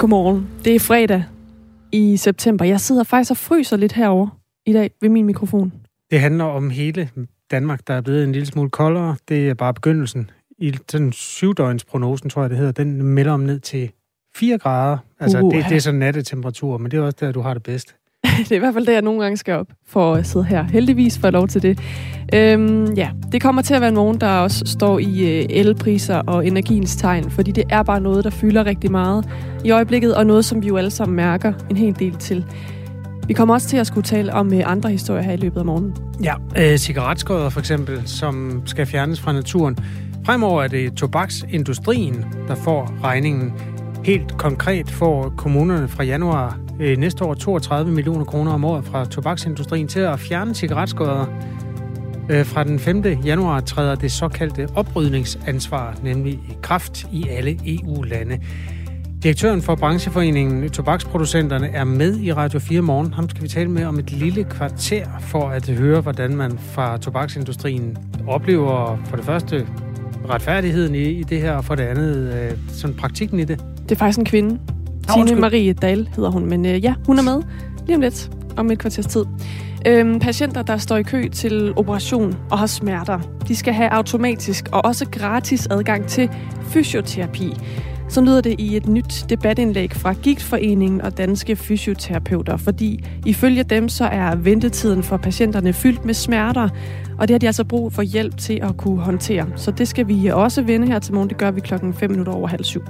Godmorgen. Det er fredag i september. Jeg sidder faktisk og fryser lidt herover i dag ved min mikrofon. Det handler om hele Danmark, der er blevet en lille smule koldere. Det er bare begyndelsen. I den syvdøgns prognosen, tror jeg det hedder, den melder om ned til 4 grader. Altså, uh, det, det er sådan nattetemperatur, men det er også der, du har det bedst. det er i hvert fald det, jeg nogle gange skal op for at sidde her. Heldigvis får jeg lov til det. Øhm, ja, det kommer til at være nogen, der også står i øh, elpriser og energiens tegn, fordi det er bare noget, der fylder rigtig meget i øjeblikket, og noget, som vi jo alle sammen mærker en hel del til. Vi kommer også til at skulle tale om øh, andre historier her i løbet af morgenen. Ja, øh, cigaretskodder for eksempel, som skal fjernes fra naturen. Fremover er det tobaksindustrien, der får regningen. Helt konkret får kommunerne fra januar øh, næste år 32 millioner kroner om året fra tobaksindustrien til at fjerne cigaretskodder. Øh, fra den 5. januar træder det såkaldte oprydningsansvar nemlig i kraft i alle EU-lande. Direktøren for brancheforeningen Tobaksproducenterne er med i Radio 4 morgen. Ham skal vi tale med om et lille kvarter for at høre, hvordan man fra tobaksindustrien oplever for det første retfærdigheden i, i det her, og for det andet øh, sådan praktikken i det. Det er faktisk en kvinde. Nå, Tine Marie Dahl hedder hun, men øh, ja, hun er med lige om lidt, om et kvarters tid. Øhm, patienter, der står i kø til operation og har smerter, de skal have automatisk og også gratis adgang til fysioterapi. Så lyder det i et nyt debatindlæg fra Gigtforeningen og Danske Fysioterapeuter, fordi ifølge dem så er ventetiden for patienterne fyldt med smerter, og det har de altså brug for hjælp til at kunne håndtere. Så det skal vi også vende her til morgen. Det gør vi klokken 5 minutter over halv syv.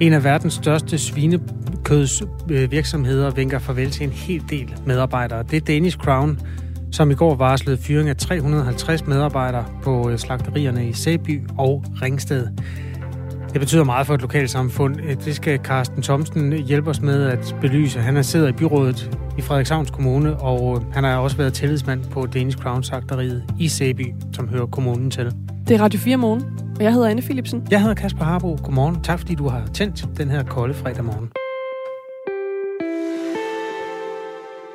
En af verdens største svinekødsvirksomheder vinker farvel til en hel del medarbejdere. Det er Danish Crown, som i går varslede fyring af 350 medarbejdere på øh, slagterierne i Sæby og Ringsted. Det betyder meget for et lokalsamfund. Øh, det skal Carsten Thomsen hjælpe os med at belyse. Han er sidder i byrådet i Frederikshavns Kommune, og øh, han har også været tillidsmand på Danish Crown Slagteriet i Sæby, som hører kommunen til. Det er Radio 4 morgen, og jeg hedder Anne Philipsen. Jeg hedder Kasper Harbo. Godmorgen. Tak fordi du har tændt den her kolde fredag morgen.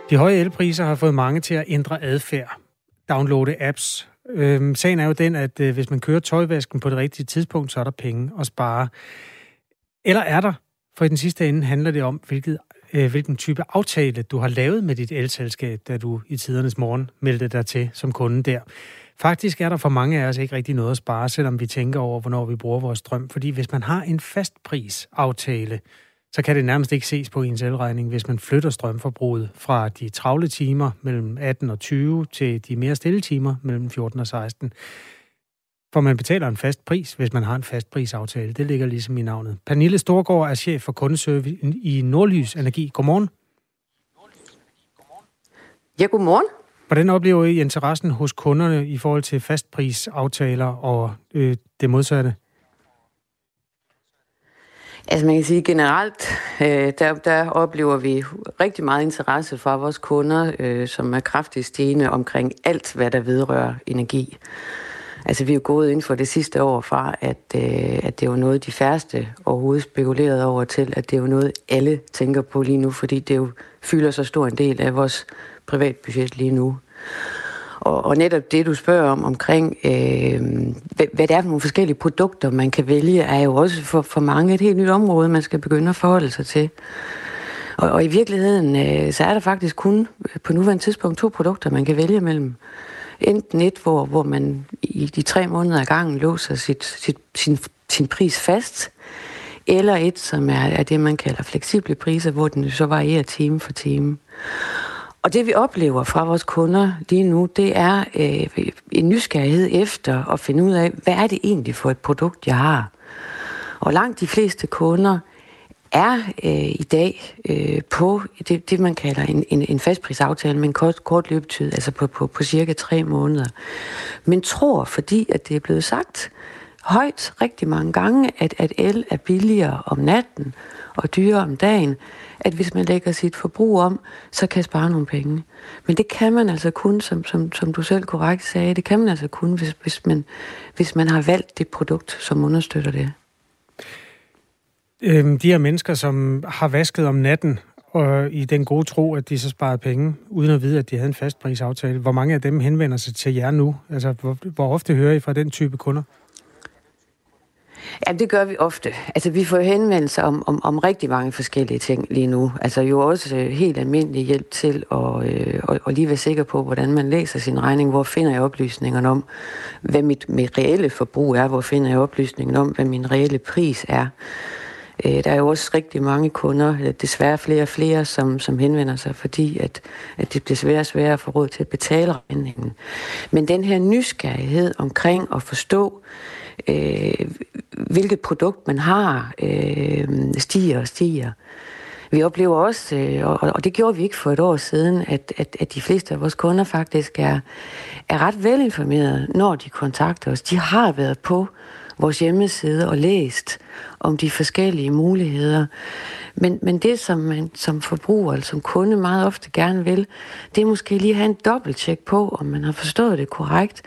De høje elpriser har fået mange til at ændre adfærd. Downloade apps. Øhm, sagen er jo den, at øh, hvis man kører tøjvasken på det rigtige tidspunkt, så er der penge at spare. Eller er der? For i den sidste ende handler det om, hvilket, øh, hvilken type aftale du har lavet med dit elselskab, da du i tidernes morgen meldte dig til som kunde der. Faktisk er der for mange af os ikke rigtig noget at spare, selvom vi tænker over, hvornår vi bruger vores strøm. Fordi hvis man har en fastprisaftale, så kan det nærmest ikke ses på ens elregning, hvis man flytter strømforbruget fra de travle timer mellem 18 og 20 til de mere stille timer mellem 14 og 16. For man betaler en fast pris, hvis man har en fast prisaftale. Det ligger ligesom i navnet. Pernille Storgård er chef for kundeservice i Nordlys Energi. Godmorgen. Ja, godmorgen. Hvordan oplever I interessen hos kunderne i forhold til fastprisaftaler og øh, det modsatte? Altså man kan sige generelt, øh, der, der oplever vi rigtig meget interesse fra vores kunder, øh, som er kraftigt stigende omkring alt, hvad der vedrører energi. Altså vi er jo gået ind for det sidste år fra, at, øh, at det var noget, de færreste overhovedet spekulerede over til, at det er jo noget, alle tænker på lige nu, fordi det jo fylder så stor en del af vores privatbudget lige nu. Og, og netop det, du spørger om omkring, øh, hvad, hvad det er for nogle forskellige produkter, man kan vælge, er jo også for, for mange et helt nyt område, man skal begynde at forholde sig til. Og, og i virkeligheden, øh, så er der faktisk kun øh, på nuværende tidspunkt to produkter, man kan vælge mellem. Enten et, hvor, hvor man i de tre måneder af gangen låser sit, sit, sin, sin pris fast, eller et, som er, er det, man kalder fleksible priser, hvor den så varierer time for time. Og det vi oplever fra vores kunder lige nu, det er øh, en nysgerrighed efter at finde ud af, hvad er det egentlig for et produkt, jeg har. Og langt de fleste kunder er øh, i dag øh, på det, det, man kalder en, en, en fastprisaftale med en kort, kort løbetid, altså på, på, på cirka tre måneder. Men tror, fordi at det er blevet sagt højt rigtig mange gange, at, at el er billigere om natten og dyrere om dagen, at hvis man lægger sit forbrug om, så kan spare nogle penge. Men det kan man altså kun, som, som, som du selv korrekt sagde, det kan man altså kun, hvis, hvis, man, hvis man har valgt det produkt, som understøtter det. Øhm, de her mennesker, som har vasket om natten, og i den gode tro, at de så sparede penge, uden at vide, at de havde en fastprisaftale. Hvor mange af dem henvender sig til jer nu? Altså, hvor, hvor ofte hører I fra den type kunder? Ja, det gør vi ofte. Altså, vi får henvendelser om, om, om rigtig mange forskellige ting lige nu. Altså jo også øh, helt almindelig hjælp til at, øh, og, og lige være sikker på, hvordan man læser sin regning. Hvor finder jeg oplysningerne om, hvad mit, mit reelle forbrug er? Hvor finder jeg oplysningerne om, hvad min reelle pris er? Øh, der er jo også rigtig mange kunder, øh, desværre flere og flere, som, som henvender sig, fordi at, at det bliver sværere og sværere at få råd til at betale regningen. Men den her nysgerrighed omkring at forstå, øh, hvilket produkt man har, øh, stiger og stiger. Vi oplever også, øh, og, og det gjorde vi ikke for et år siden, at, at, at de fleste af vores kunder faktisk er, er ret velinformerede, når de kontakter os. De har været på vores hjemmeside og læst om de forskellige muligheder. Men, men det, som man som forbruger eller som kunde meget ofte gerne vil, det er måske lige have en dobbelttjek på, om man har forstået det korrekt,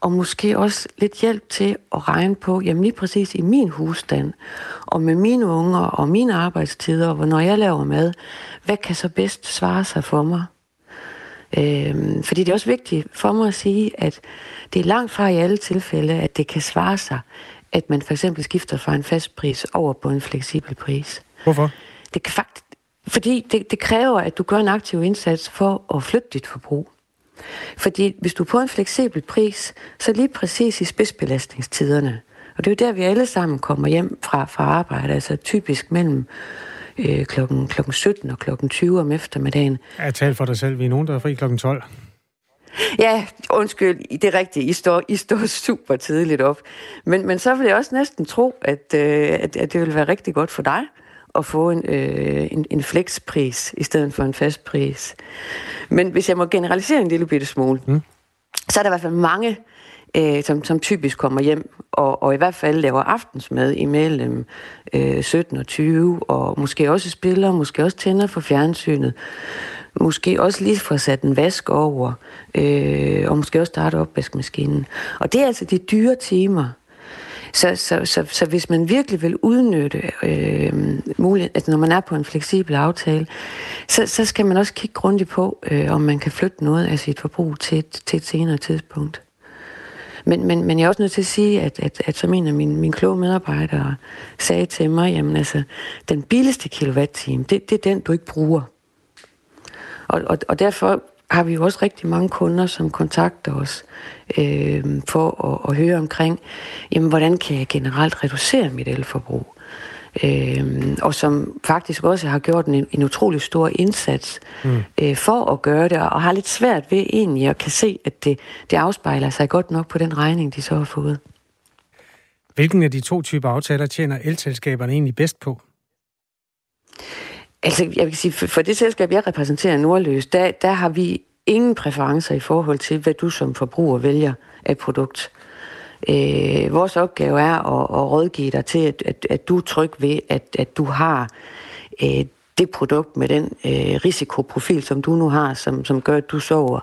og måske også lidt hjælp til at regne på, jamen lige præcis i min husstand, og med mine unger og mine arbejdstider, og når jeg laver mad, hvad kan så bedst svare sig for mig? Øhm, fordi det er også vigtigt for mig at sige, at det er langt fra i alle tilfælde, at det kan svare sig, at man for eksempel skifter fra en fast pris over på en fleksibel pris. Hvorfor? Det kan faktisk, fordi det, det kræver, at du gør en aktiv indsats for at flytte dit forbrug. Fordi hvis du er på en fleksibel pris, så lige præcis i spidsbelastningstiderne, og det er jo der, vi alle sammen kommer hjem fra, fra arbejde, altså typisk mellem øh, klokken, klokken 17 og klokken 20 om eftermiddagen. Jeg taler for dig selv, vi er nogen, der er fri klokken 12. Ja, undskyld, det er rigtigt. I står, I står super tidligt op. Men, men så vil jeg også næsten tro, at, øh, at, at det vil være rigtig godt for dig at få en, øh, en, en flexpris i stedet for en fast pris. Men hvis jeg må generalisere en lille bitte smule, mm. så er der i hvert fald mange, øh, som, som typisk kommer hjem og, og i hvert fald laver aftensmad imellem øh, 17 og 20, og måske også spiller, måske også tænder for fjernsynet, måske også lige få sat en vask over, øh, og måske også starte opvaskemaskinen. Og det er altså de dyre timer. Så, så, så, så hvis man virkelig vil udnytte øh, muligheden, at når man er på en fleksibel aftale, så, så skal man også kigge grundigt på, øh, om man kan flytte noget af sit forbrug til et, til et senere tidspunkt. Men, men, men jeg er også nødt til at sige, at, at, at som en af mine, mine kloge medarbejdere sagde til mig, jamen altså, den billigste kilowatt-time, det, det er den, du ikke bruger. Og, og, og derfor har vi jo også rigtig mange kunder, som kontakter os øh, for at, at høre omkring, jamen, hvordan kan jeg generelt reducere mit elforbrug? Øh, og som faktisk også har gjort en, en utrolig stor indsats mm. øh, for at gøre det, og har lidt svært ved egentlig at kan se, at det, det afspejler sig godt nok på den regning, de så har fået. Hvilken af de to typer aftaler tjener elselskaberne egentlig bedst på? Altså, jeg vil sige, for, for det selskab, jeg repræsenterer, Nordløs, der, der har vi ingen præferencer i forhold til, hvad du som forbruger vælger af produkt. Øh, vores opgave er at, at rådgive dig til, at, at, at du er tryg ved, at, at du har øh, det produkt med den øh, risikoprofil, som du nu har, som, som gør, at du sover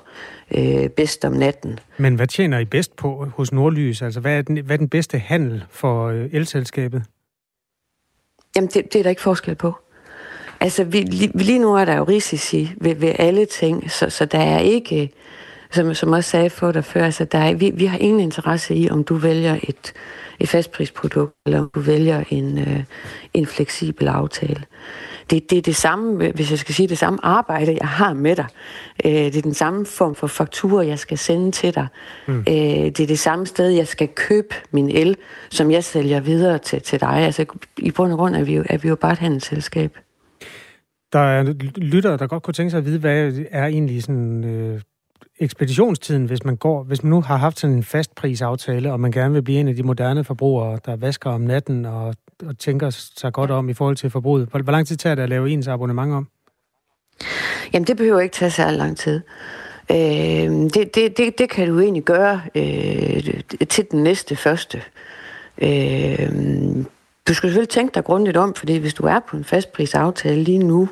øh, bedst om natten. Men hvad tjener I bedst på hos Nordlys? Altså, hvad er den, hvad er den bedste handel for øh, elselskabet? Jamen, det, det er der ikke forskel på. Altså, vi, lige, nu er der jo risici ved, ved alle ting, så, så der er ikke, som, som også sagde for dig før, altså, der er, vi, vi har ingen interesse i, om du vælger et, et fastprisprodukt, eller om du vælger en, øh, en fleksibel aftale. Det, det er det samme, hvis jeg skal sige det samme arbejde, jeg har med dig. Øh, det er den samme form for fakturer, jeg skal sende til dig. Mm. Øh, det er det samme sted, jeg skal købe min el, som jeg sælger videre til, til dig. Altså, i bund og grund er vi jo, er vi jo bare et handelsselskab. Der er lyttere, der godt kunne tænke sig at vide, hvad er egentlig sådan øh, ekspeditionstiden, hvis man går, hvis man nu har haft sådan en fastprisaftale, og man gerne vil blive en af de moderne forbrugere, der vasker om natten og, og tænker sig godt om i forhold til forbruget. Hvor, hvor lang tid tager det at lave ens abonnement om? Jamen, det behøver ikke tage særlig lang tid. Øh, det, det, det, det kan du egentlig gøre øh, til den næste første. Øh, du skal selvfølgelig tænke dig grundigt om, fordi hvis du er på en fastprisaftale lige nu,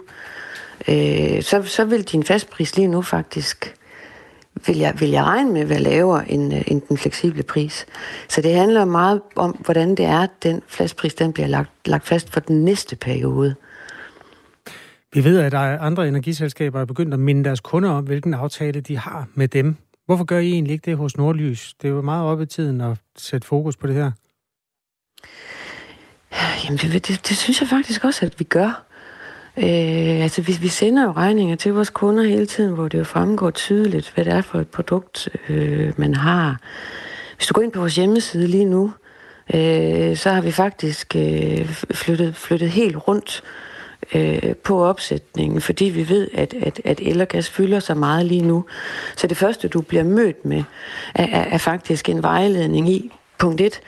øh, så, så vil din fastpris lige nu faktisk, vil jeg, vil jeg regne med, være lavere end, øh, end den fleksible pris. Så det handler meget om, hvordan det er, at den fastpris den bliver lagt, lagt fast for den næste periode. Vi ved, at der er andre energiselskaber, der er begyndt at minde deres kunder om, hvilken aftale de har med dem. Hvorfor gør I egentlig ikke det hos Nordlys? Det er jo meget op i tiden at sætte fokus på det her. Jamen, det, det, det synes jeg faktisk også, at vi gør. Øh, altså, vi, vi sender jo regninger til vores kunder hele tiden, hvor det jo fremgår tydeligt, hvad det er for et produkt, øh, man har. Hvis du går ind på vores hjemmeside lige nu, øh, så har vi faktisk øh, flyttet, flyttet helt rundt øh, på opsætningen, fordi vi ved, at, at, at el og gas fylder sig meget lige nu. Så det første, du bliver mødt med, er, er, er faktisk en vejledning i, punkt 1,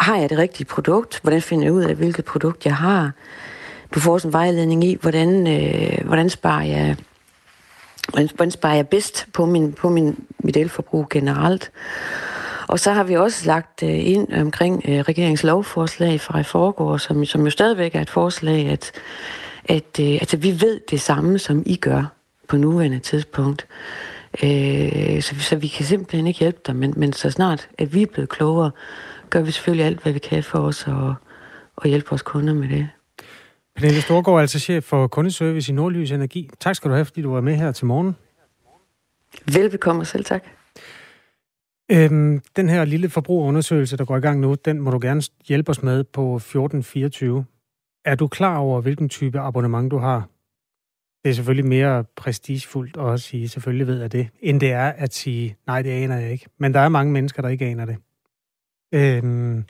har jeg det rigtige produkt? Hvordan finder jeg ud af, hvilket produkt jeg har? Du får også en vejledning i, hvordan, øh, hvordan sparer jeg hvordan, hvordan sparer jeg bedst på, min, på min, mit elforbrug generelt. Og så har vi også lagt øh, ind omkring øh, regeringslovforslag fra i forgår, som, som jo stadigvæk er et forslag, at, at øh, altså, vi ved det samme, som I gør på nuværende tidspunkt. Øh, så, så vi kan simpelthen ikke hjælpe dig, men, men så snart at vi er blevet klogere, gør vi selvfølgelig alt, hvad vi kan for os at, at hjælpe vores kunder med det. Pernille Storgård, altså chef for kundeservice i Nordlys Energi. Tak skal du have, fordi du var med her til morgen. Velbekomme selv tak. Øhm, den her lille forbrugerundersøgelse, der går i gang nu, den må du gerne hjælpe os med på 1424. Er du klar over, hvilken type abonnement du har? Det er selvfølgelig mere prestigefuldt at sige, selvfølgelig ved jeg det, end det er at sige, nej, det aner jeg ikke. Men der er mange mennesker, der ikke aner det. Øhm,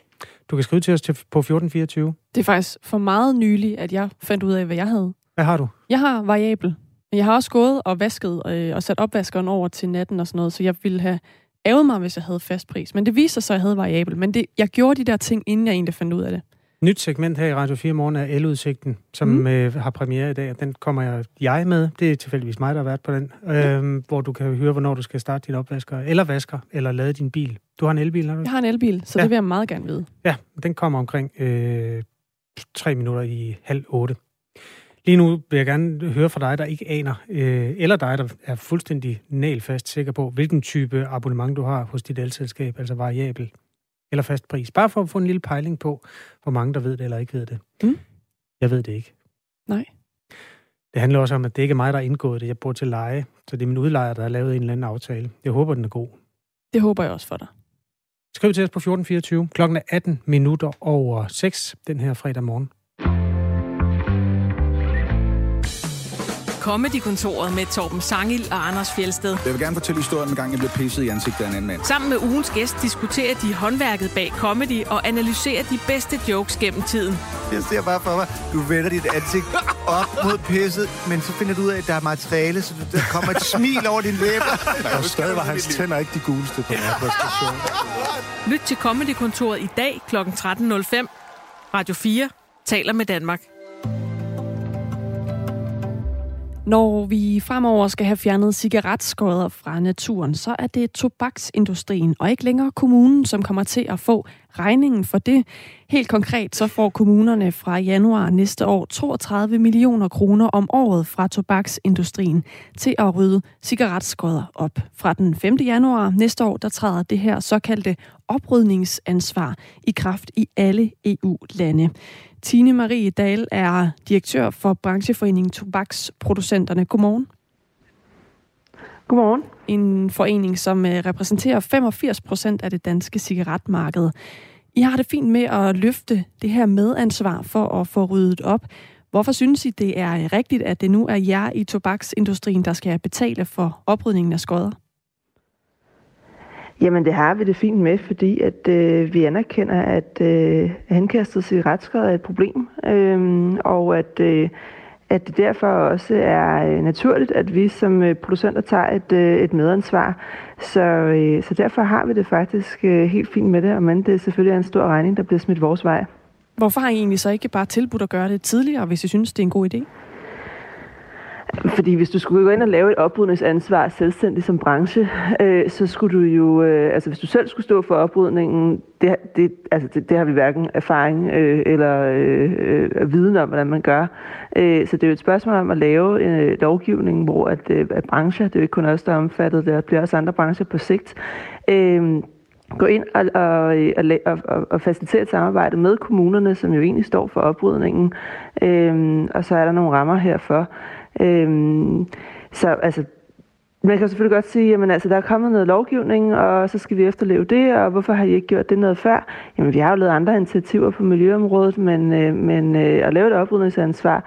du kan skrive til os til, på 1424. Det er faktisk for meget nylig, at jeg fandt ud af, hvad jeg havde. Hvad har du? Jeg har variabel. Jeg har også gået og vasket øh, og sat opvaskeren over til natten og sådan noget, så jeg ville have ævet mig, hvis jeg havde fast pris. Men det viser sig, at jeg havde variabel. Men det, jeg gjorde de der ting, inden jeg egentlig fandt ud af det. Nyt segment her i Radio 4 Morgen er Eludsigten, som mm. øh, har premiere i dag, og den kommer jeg, jeg med. Det er tilfældigvis mig, der har været på den, øh, hvor du kan høre, hvornår du skal starte din opvasker, eller vasker, eller lade din bil. Du har en elbil, har du? Jeg har en elbil, så ja. det vil jeg meget gerne vide. Ja, den kommer omkring øh, tre minutter i halv otte. Lige nu vil jeg gerne høre fra dig, der ikke aner, øh, eller dig, der er fuldstændig nælfast sikker på, hvilken type abonnement du har hos dit elselskab, altså variabel eller fast pris. Bare for at få en lille pejling på, hvor mange der ved det eller ikke ved det. Mm. Jeg ved det ikke. Nej. Det handler også om, at det ikke er mig, der har indgået det. Jeg bor til leje, så det er min udlejer, der har lavet en eller anden aftale. Jeg håber, den er god. Det håber jeg også for dig. Skriv til os på 1424. Klokken er 18 minutter over 6 den her fredag morgen. Comedy-kontoret med Torben Sangil og Anders Fjelsted. Jeg vil gerne fortælle historien om gang, jeg blev pisset i ansigtet af en anden mand. Sammen med ugens gæst diskuterer de håndværket bag comedy og analyserer de bedste jokes gennem tiden. Jeg ser bare for mig, du vender dit ansigt op mod pisset, men så finder du ud af, at der er materiale, så der kommer et smil over din læber. Og stadig var hans tænder ikke de guleste på den her præstation. Lyt til Comedy-kontoret i dag kl. 13.05. Radio 4 taler med Danmark. Når vi fremover skal have fjernet cigaretskodder fra naturen, så er det tobaksindustrien og ikke længere kommunen, som kommer til at få regningen for det. Helt konkret så får kommunerne fra januar næste år 32 millioner kroner om året fra tobaksindustrien til at rydde cigaretskodder op. Fra den 5. januar næste år, der træder det her såkaldte oprydningsansvar i kraft i alle EU-lande. Tine Marie Dahl er direktør for brancheforeningen Tobaksproducenterne. Godmorgen. Godmorgen. En forening, som øh, repræsenterer 85 procent af det danske cigaretmarked. I har det fint med at løfte det her medansvar for at få ryddet op. Hvorfor synes I, det er rigtigt, at det nu er jer i tobaksindustrien, der skal betale for oprydningen af skodder? Jamen det har vi det fint med, fordi at øh, vi anerkender, at øh, henkastet cigaretskod er et problem, øh, og at, øh, at det derfor også er øh, naturligt, at vi som øh, producenter tager et, øh, et medansvar. Så, øh, så derfor har vi det faktisk øh, helt fint med det, og men det selvfølgelig er en stor regning, der bliver smidt vores vej. Hvorfor har I egentlig så ikke bare tilbudt at gøre det tidligere, hvis I synes, det er en god idé? Fordi hvis du skulle gå ind og lave et oprydningsansvar selvstændigt som branche, øh, så skulle du jo, øh, altså hvis du selv skulle stå for oprydningen, det, det, altså det, det har vi hverken erfaring øh, eller øh, øh, viden om, hvordan man gør. Øh, så det er jo et spørgsmål om at lave en øh, lovgivning, hvor at, øh, at brancher, det er jo ikke kun os, der er omfattet, der bliver også andre brancher på sigt, øh, gå ind og, og, og, og, og facilitere et samarbejde med kommunerne, som jo egentlig står for oprydningen, øh, og så er der nogle rammer herfor. Øhm, så altså, man kan selvfølgelig godt sige, at altså, der er kommet noget lovgivning, og så skal vi efterleve det, og hvorfor har I ikke gjort det noget før? Jamen, vi har jo lavet andre initiativer på miljøområdet, men, øh, men øh, at lave et oprydningsansvar,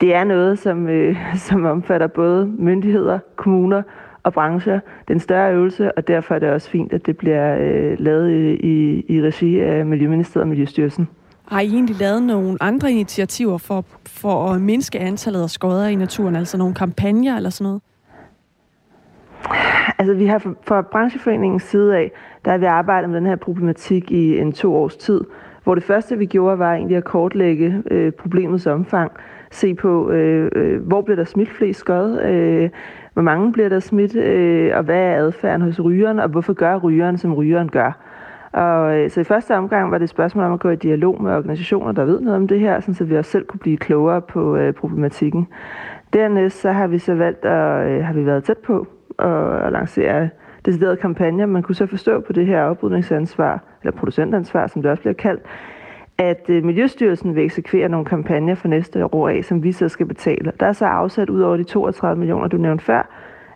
det er noget, som, øh, som omfatter både myndigheder, kommuner og brancher. Det er en større øvelse, og derfor er det også fint, at det bliver øh, lavet i, i, i regi af Miljøministeriet og Miljøstyrelsen. Har I egentlig lavet nogle andre initiativer for, for at mindske antallet af skodder i naturen, altså nogle kampagner eller sådan noget? Altså vi har fra brancheforeningens side af, der har vi arbejdet med den her problematik i en to års tid, hvor det første vi gjorde var egentlig at kortlægge øh, problemets omfang, se på, øh, øh, hvor bliver der smidt flest skod, øh, hvor mange bliver der smidt, øh, og hvad er adfærden hos rygeren, og hvorfor gør rygeren, som rygeren gør. Og øh, så i første omgang var det et spørgsmål om at gå i dialog med organisationer, der ved noget om det her, så vi også selv kunne blive klogere på øh, problematikken. Dernæst så har vi så valgt at øh, har vi været tæt på at, at lancere deciderede kampagner. Man kunne så forstå på det her oprydningsansvar, eller producentansvar, som det også bliver kaldt, at øh, Miljøstyrelsen vil eksekvere nogle kampagner for næste år af, som vi så skal betale. Der er så afsat ud over de 32 millioner, du nævnte før,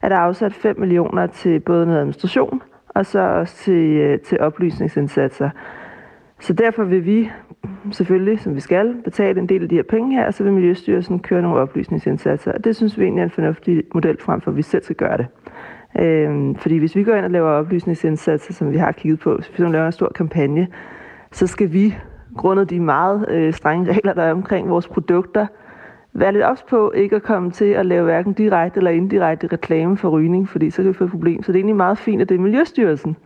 at der er afsat 5 millioner til både noget administration, og så også til, øh, til oplysningsindsatser. Så derfor vil vi selvfølgelig, som vi skal, betale en del af de her penge her, og så vil Miljøstyrelsen køre nogle oplysningsindsatser. Og det synes vi egentlig er en fornuftig model frem for, at vi selv skal gøre det. Øhm, fordi hvis vi går ind og laver oplysningsindsatser, som vi har kigget på, hvis vi laver en stor kampagne, så skal vi, grundet de meget øh, strenge regler, der er omkring vores produkter, Vær lidt ops på ikke at komme til at lave hverken direkte eller indirekte reklame for rygning, fordi så kan vi få et problem. Så det er egentlig meget fint, at det er Miljøstyrelsen,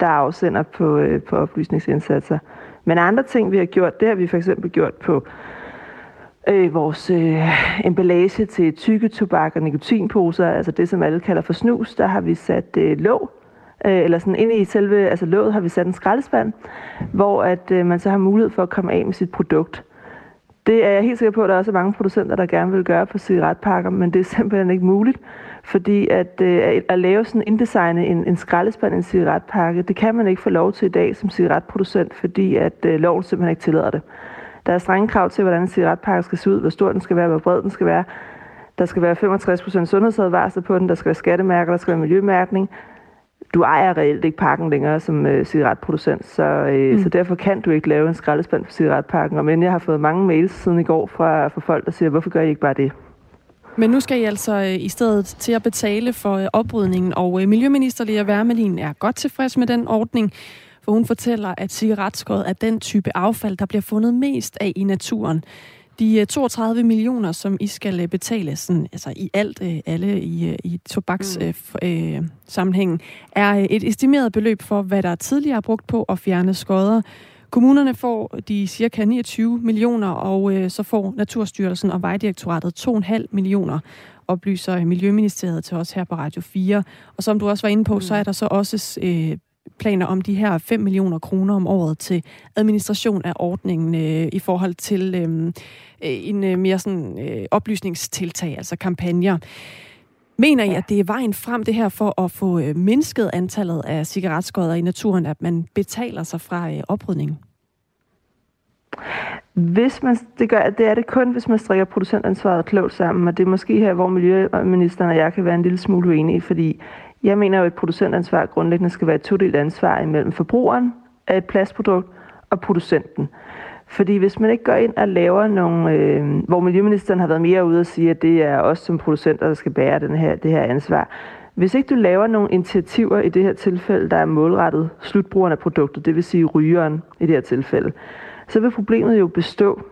der afsender på, øh, på oplysningsindsatser. Men andre ting, vi har gjort, det har vi for eksempel gjort på øh, vores øh, emballage til tykke tobak og nikotinposer, altså det, som alle kalder for snus, der har vi sat øh, låg, øh, eller sådan inde i selve, altså låget har vi sat en skraldespand, hvor at øh, man så har mulighed for at komme af med sit produkt. Det er jeg helt sikker på, at der er også mange producenter, der gerne vil gøre på cigaretpakker, men det er simpelthen ikke muligt, fordi at, øh, at lave sådan inddesigne en, en skraldespand i en cigaretpakke, det kan man ikke få lov til i dag som cigaretproducent, fordi at øh, loven simpelthen ikke tillader det. Der er strenge krav til, hvordan en cigaretpakke skal se ud, hvor stor den skal være, hvor bred den skal være. Der skal være 65% sundhedsadvarsel på den, der skal være skattemærker, der skal være miljømærkning. Du ejer reelt ikke pakken længere som øh, cigaretproducent, så, øh, mm. så derfor kan du ikke lave en skraldespand på cigaretpakken. Og men jeg har fået mange mails siden i går fra, fra folk, der siger, hvorfor gør I ikke bare det? Men nu skal I altså øh, i stedet til at betale for øh, oprydningen, og øh, Miljøminister Lea Wermelin er godt tilfreds med den ordning, for hun fortæller, at cigaretskod er den type affald, der bliver fundet mest af i naturen. De 32 millioner, som I skal betale sådan, altså i alt, alle i, i tobaks mm. øh, sammenhængen, er et estimeret beløb for, hvad der tidligere er brugt på at fjerne skodder. Kommunerne får de cirka 29 millioner, og øh, så får Naturstyrelsen og Vejdirektoratet 2,5 millioner, oplyser Miljøministeriet til os her på Radio 4. Og som du også var inde på, mm. så er der så også øh, planer om de her 5 millioner kroner om året til administration af ordningen øh, i forhold til øh, øh en øh, mere sådan øh, oplysningstiltag, altså kampagner. Mener I, at det er vejen frem det her for at få øh, mindsket antallet af cigaretskodder i naturen, at man betaler sig fra øh, oprydningen? Hvis man, det, gør, det er det kun, hvis man strikker producentansvaret klogt sammen, og det er måske her, hvor Miljøministeren og jeg kan være en lille smule uenige, fordi jeg mener jo, at producentansvar grundlæggende skal være et todelt ansvar imellem forbrugeren af et plastprodukt og producenten. Fordi hvis man ikke går ind og laver nogle, øh, hvor Miljøministeren har været mere ude og sige, at det er os som producenter, der skal bære den her, det her ansvar. Hvis ikke du laver nogle initiativer i det her tilfælde, der er målrettet slutbrugeren af produktet, det vil sige rygeren i det her tilfælde, så vil problemet jo bestå.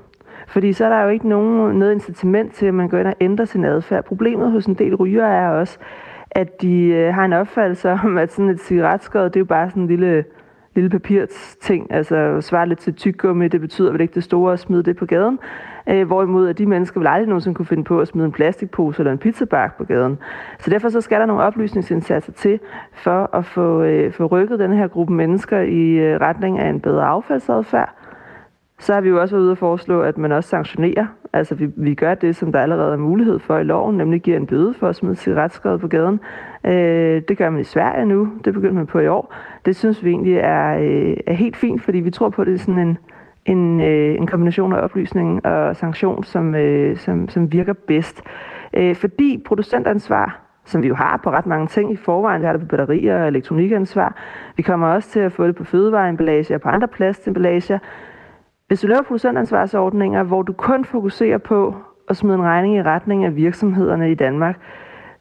Fordi så er der jo ikke nogen, noget incitament til, at man går ind og ændrer sin adfærd. Problemet hos en del ryger er også, at de øh, har en opfattelse om, at sådan et cigaretskod, det er jo bare sådan en lille lille papirsting, altså svare lidt til tyggegummi, det betyder vel ikke det store at smide det på gaden. Øh, hvorimod at de mennesker vil aldrig nogensinde kunne finde på at smide en plastikpose eller en pizzabak på gaden. Så derfor så skal der nogle oplysningsindsatser til for at få, øh, få rykket den her gruppe mennesker i øh, retning af en bedre affaldsadfærd. Så har vi jo også været ude og foreslå, at man også sanktionerer. Altså vi, vi gør det, som der allerede er mulighed for i loven, nemlig giver en bøde for at smide cigaretskod på gaden. Øh, det gør man i Sverige nu, det begynder man på i år. Det synes vi egentlig er, øh, er helt fint, fordi vi tror på, at det er sådan en, en, øh, en kombination af oplysning og sanktion, som, øh, som, som virker bedst. Øh, fordi producentansvar som vi jo har på ret mange ting i forvejen. Vi har det på batterier og elektronikansvar. Vi kommer også til at få det på fødevareemballage og på andre plastemballager. Hvis du laver producentansvarsordninger, hvor du kun fokuserer på at smide en regning i retning af virksomhederne i Danmark,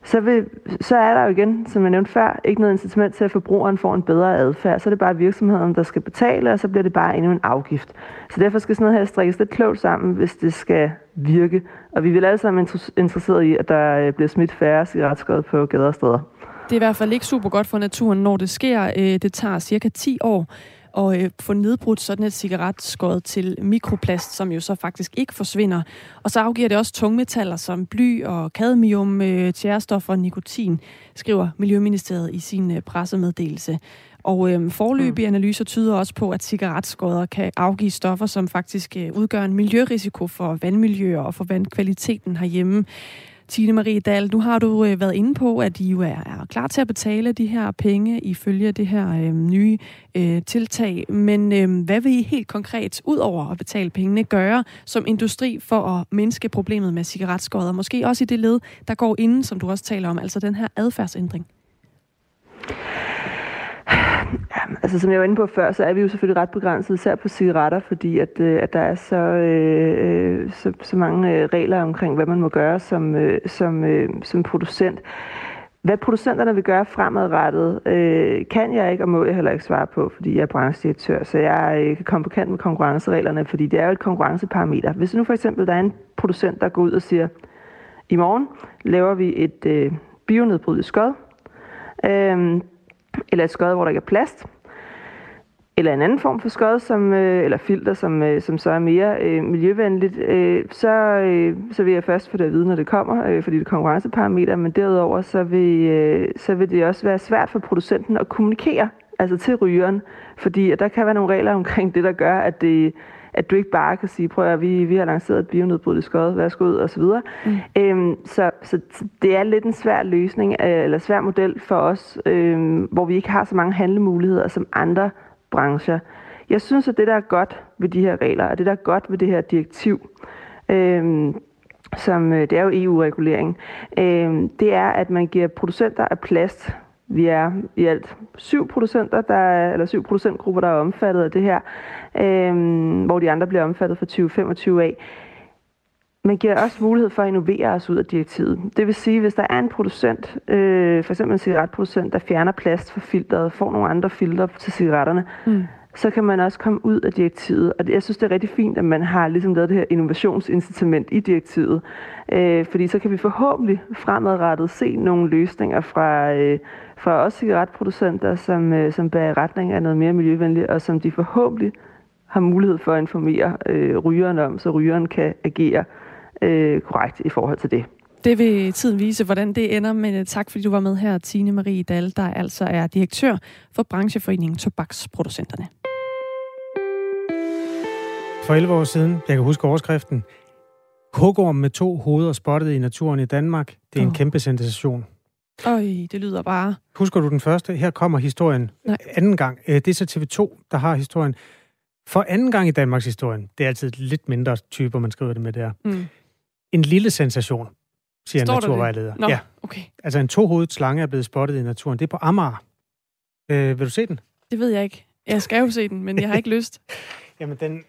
så, vil, så er der jo igen, som jeg nævnte før, ikke noget incitament til, at forbrugeren får en bedre adfærd. Så er det bare virksomheden, der skal betale, og så bliver det bare endnu en afgift. Så derfor skal sådan noget her strikkes lidt klogt sammen, hvis det skal virke. Og vi vil alle sammen interesseret i, at der øh, bliver smidt færre cigaretskod på gader og steder. Det er i hvert fald ikke super godt for naturen, når det sker. Øh, det tager cirka 10 år og øh, få nedbrudt sådan et cigaretskod til mikroplast, som jo så faktisk ikke forsvinder. Og så afgiver det også tungmetaller som bly og cadmium, øh, tjærestoffer og nikotin, skriver Miljøministeriet i sin øh, pressemeddelelse. Og øh, forløbige mm. analyser tyder også på, at cigaretskodder kan afgive stoffer, som faktisk øh, udgør en miljørisiko for vandmiljøer og for vandkvaliteten herhjemme. Tine Marie Dahl, nu har du øh, været inde på, at I jo er, er klar til at betale de her penge ifølge det her øh, nye øh, tiltag. Men øh, hvad vil I helt konkret, ud over at betale pengene, gøre som industri for at mindske problemet med cigaretskåder? Måske også i det led, der går inden, som du også taler om, altså den her adfærdsændring. Ja, altså som jeg var inde på før, så er vi jo selvfølgelig ret begrænset, især på cigaretter, fordi at, øh, at der er så, øh, øh, så, så mange øh, regler omkring, hvad man må gøre som, øh, som, øh, som producent. Hvad producenterne vil gøre fremadrettet, øh, kan jeg ikke og må jeg heller ikke svare på, fordi jeg er branchedirektør, så jeg øh, kan komme på kant med konkurrencereglerne, fordi det er jo et konkurrenceparameter. Hvis nu for eksempel der er en producent, der går ud og siger, i morgen laver vi et øh, bionedbrydeligt skod, øh, eller et skod, hvor der ikke er plast, eller en anden form for skod, som, øh, eller filter, som, øh, som så er mere øh, miljøvenligt, øh, så, øh, så vil jeg først få det at vide, når det kommer, øh, fordi det er konkurrenceparameter, men derudover så vil, øh, så vil det også være svært for producenten at kommunikere altså til rygeren, fordi at der kan være nogle regler omkring det, der gør, at det at du ikke bare kan sige, prøv at vi, vi har lanceret et bionedbrydeligt skod, værsgo ud, og så videre. Mm. Øhm, så, så det er lidt en svær løsning, øh, eller svær model for os, øh, hvor vi ikke har så mange handlemuligheder som andre brancher. Jeg synes, at det, der er godt ved de her regler, og det, der er godt ved det her direktiv, øh, som det er jo EU-regulering, øh, det er, at man giver producenter af plast vi er i alt syv producenter, der er, eller syv producentgrupper, der er omfattet af det her, øh, hvor de andre bliver omfattet fra 2025 af. Man giver også mulighed for at innovere os ud af direktivet. Det vil sige, hvis der er en producent, øh, f.eks. en cigaretproducent, der fjerner plast fra filteret, får nogle andre filtre til cigaretterne, mm så kan man også komme ud af direktivet. Og det, jeg synes, det er rigtig fint, at man har ligesom lavet det her innovationsincitament i direktivet. Øh, fordi så kan vi forhåbentlig fremadrettet se nogle løsninger fra, øh, fra os cigaretproducenter, som, øh, som bærer retning af noget mere miljøvenligt, og som de forhåbentlig har mulighed for at informere øh, rygeren om, så rygeren kan agere øh, korrekt i forhold til det. Det vil tiden vise, hvordan det ender, men øh, tak fordi du var med her, Tine Marie Dahl, der altså er direktør for brancheforeningen Tobaksproducenterne. For 11 år siden, jeg kan huske overskriften, Hugorm med to hoveder spottet i naturen i Danmark. Det er en oh. kæmpe sensation. Øj, det lyder bare... Husker du den første? Her kommer historien Nej. anden gang. Øh, det er så TV2, der har historien. For anden gang i Danmarks historien, det er altid lidt mindre typer, man skriver det med der. Mm. En lille sensation, siger Står en naturvejleder. Nå, ja. okay. Altså en tohovedet slange er blevet spottet i naturen. Det er på Amager. Øh, vil du se den? Det ved jeg ikke. Jeg skal jo se den, men jeg har ikke lyst. Jamen, den,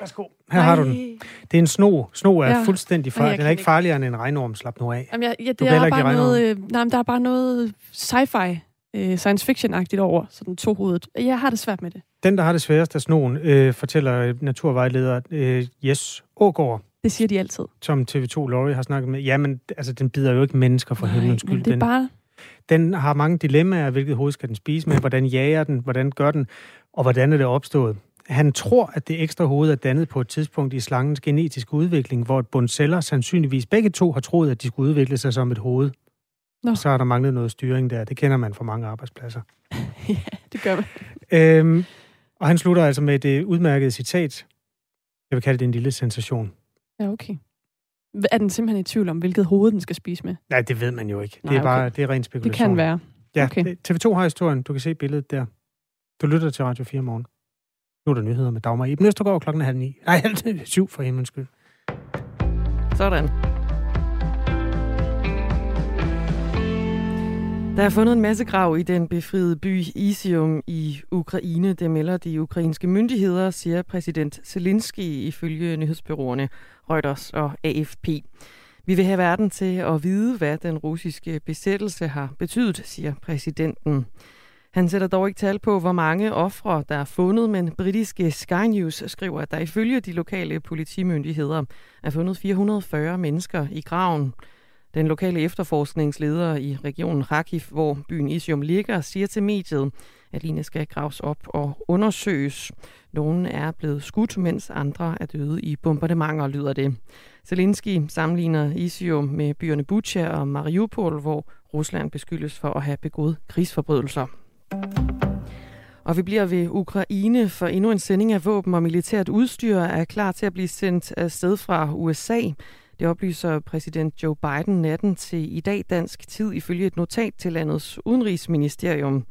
Værsgo. Her Nej. har du den. Det er en sno. Sno er ja. fuldstændig farlig. Den er ikke farligere end en regnorm. Slap nu af. Jamen, ja, ja, det er bare noget, øh, nej, men der er bare noget sci-fi, øh, science fiction-agtigt over sådan to hovedet. Jeg har det svært med det. Den, der har det sværest af snoen, øh, fortæller naturvejleder øh, Jes Ågaard. Det siger de altid. Som TV2 Lorry har snakket med. Jamen, altså, den bider jo ikke mennesker for himlens skyld. det er bare... Den, den har mange dilemmaer, hvilket hoved skal den spise med, hvordan jager den, hvordan gør den, og hvordan er det opstået. Han tror, at det ekstra hoved er dannet på et tidspunkt i slangens genetiske udvikling, hvor bundceller sandsynligvis begge to har troet, at de skulle udvikle sig som et hoved. Nå. Så har der manglet noget styring der. Det kender man fra mange arbejdspladser. ja, det gør man. Øhm, og han slutter altså med det udmærkede citat. Jeg vil kalde det en lille sensation. Ja, okay. Er den simpelthen i tvivl om, hvilket hoved den skal spise med? Nej, det ved man jo ikke. Nej, det er bare okay. det er ren spekulation. Det kan være. Ja, okay. TV2 har historien. Du kan se billedet der. Du lytter til Radio 4 morgen. Nu er der nyheder med Dagmar Eben Østergaard klokken halv ni. Nej, halv syv for himmelens skyld. Sådan. Der er fundet en masse grav i den befriede by Isium i Ukraine. Det melder de ukrainske myndigheder, siger præsident Zelensky ifølge nyhedsbyråerne Reuters og AFP. Vi vil have verden til at vide, hvad den russiske besættelse har betydet, siger præsidenten. Han sætter dog ikke tal på, hvor mange ofre der er fundet, men britiske Sky News skriver, at der ifølge de lokale politimyndigheder er fundet 440 mennesker i graven. Den lokale efterforskningsleder i regionen Kharkiv, hvor byen Isium ligger, siger til mediet, at Line skal graves op og undersøges. Nogle er blevet skudt, mens andre er døde i bombardementer, lyder det. Zelensky sammenligner Isium med byerne Bucha og Mariupol, hvor Rusland beskyldes for at have begået krigsforbrydelser. Og vi bliver ved Ukraine, for endnu en sending af våben og militært udstyr er klar til at blive sendt afsted fra USA. Det oplyser præsident Joe Biden natten til i dag dansk tid ifølge et notat til landets udenrigsministerium.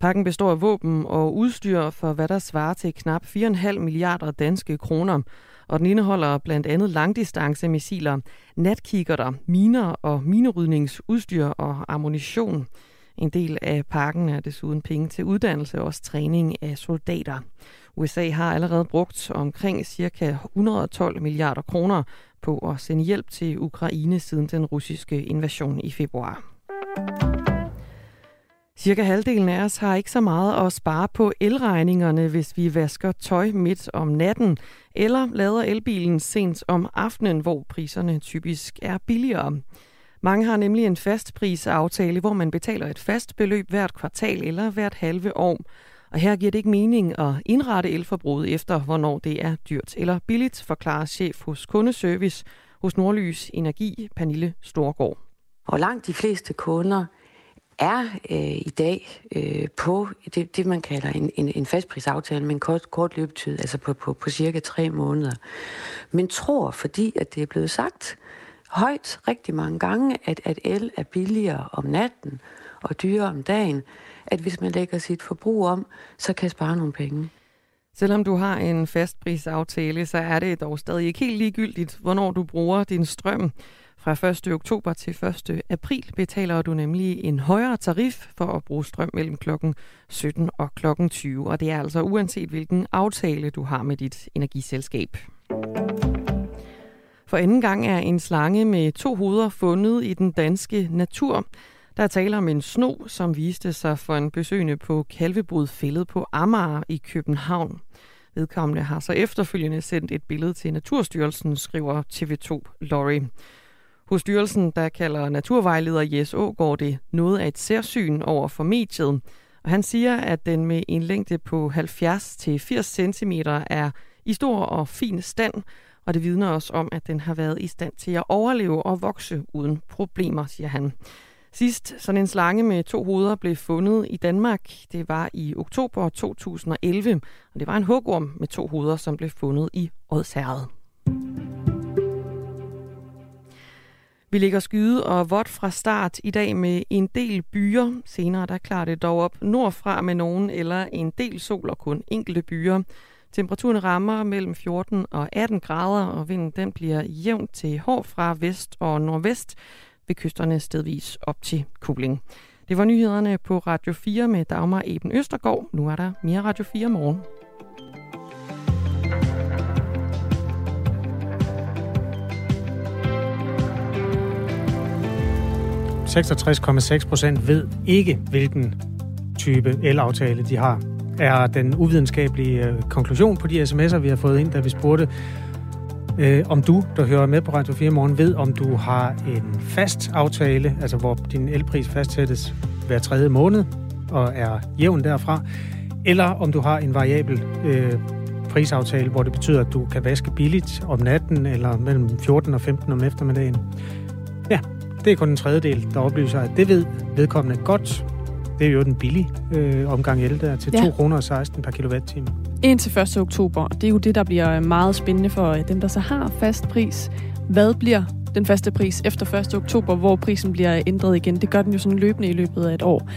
Pakken består af våben og udstyr for hvad der svarer til knap 4,5 milliarder danske kroner. Og den indeholder blandt andet langdistancemissiler, natkikkerter, miner og minerydningsudstyr og ammunition. En del af pakken er desuden penge til uddannelse og også træning af soldater. USA har allerede brugt omkring ca. 112 milliarder kroner på at sende hjælp til Ukraine siden den russiske invasion i februar. Cirka halvdelen af os har ikke så meget at spare på elregningerne, hvis vi vasker tøj midt om natten, eller lader elbilen sent om aftenen, hvor priserne typisk er billigere. Mange har nemlig en fastprisaftale, hvor man betaler et fast beløb hvert kvartal eller hvert halve år. Og her giver det ikke mening at indrette elforbruget efter, hvornår det er dyrt eller billigt, forklarer chef hos kundeservice hos Nordlys Energi, Pernille Storgård. Og langt de fleste kunder er øh, i dag øh, på det, det, man kalder en, en, en fastprisaftale med en kort, kort løbetid, altså på, på, på cirka tre måneder. Men tror, fordi at det er blevet sagt højt rigtig mange gange, at, at el er billigere om natten og dyrere om dagen, at hvis man lægger sit forbrug om, så kan spare nogle penge. Selvom du har en fastprisaftale, så er det dog stadig ikke helt ligegyldigt, hvornår du bruger din strøm. Fra 1. oktober til 1. april betaler du nemlig en højere tarif for at bruge strøm mellem klokken 17 og klokken 20, og det er altså uanset hvilken aftale du har med dit energiselskab. For anden gang er en slange med to hoveder fundet i den danske natur. Der taler om en sno, som viste sig for en besøgende på Kalvebrudfældet på Amager i København. Vedkommende har så efterfølgende sendt et billede til Naturstyrelsen, skriver TV2 Lorry. Hos styrelsen, der kalder naturvejleder Jes Ågaard det noget af et særsyn over for mediet. Og han siger, at den med en længde på 70-80 cm er i stor og fin stand, og det vidner også om, at den har været i stand til at overleve og vokse uden problemer, siger han. Sidst sådan en slange med to hoveder blev fundet i Danmark, det var i oktober 2011, og det var en hugorm med to hoveder, som blev fundet i Odsherred. Vi ligger skyde og vådt fra start i dag med en del byer. Senere der klarer det dog op nordfra med nogen eller en del sol og kun enkelte byer. Temperaturen rammer mellem 14 og 18 grader, og vinden den bliver jævnt til hård fra vest og nordvest ved kysterne stedvis op til kubling. Det var nyhederne på Radio 4 med Dagmar Eben Østergaard. Nu er der mere Radio 4 morgen. 66,6 procent ved ikke, hvilken type elaftale de har. Er den uvidenskabelige øh, konklusion på de sms'er, vi har fået ind, da vi spurgte, øh, om du, der hører med på Radio 4 morgen, ved, om du har en fast aftale, altså hvor din elpris fastsættes hver tredje måned og er jævn derfra, eller om du har en variabel øh, prisaftale, hvor det betyder, at du kan vaske billigt om natten eller mellem 14 og 15 om eftermiddagen. Ja, det er kun en tredjedel, der oplyser, at det ved vedkommende godt. Det er jo den billige øh, omgang el der til ja. 2 kroner 16 per kilowatt-time. Indtil 1. oktober. Det er jo det, der bliver meget spændende for øh, dem, der så har fast pris. Hvad bliver den faste pris efter 1. oktober, hvor prisen bliver ændret igen? Det gør den jo sådan løbende i løbet af et år.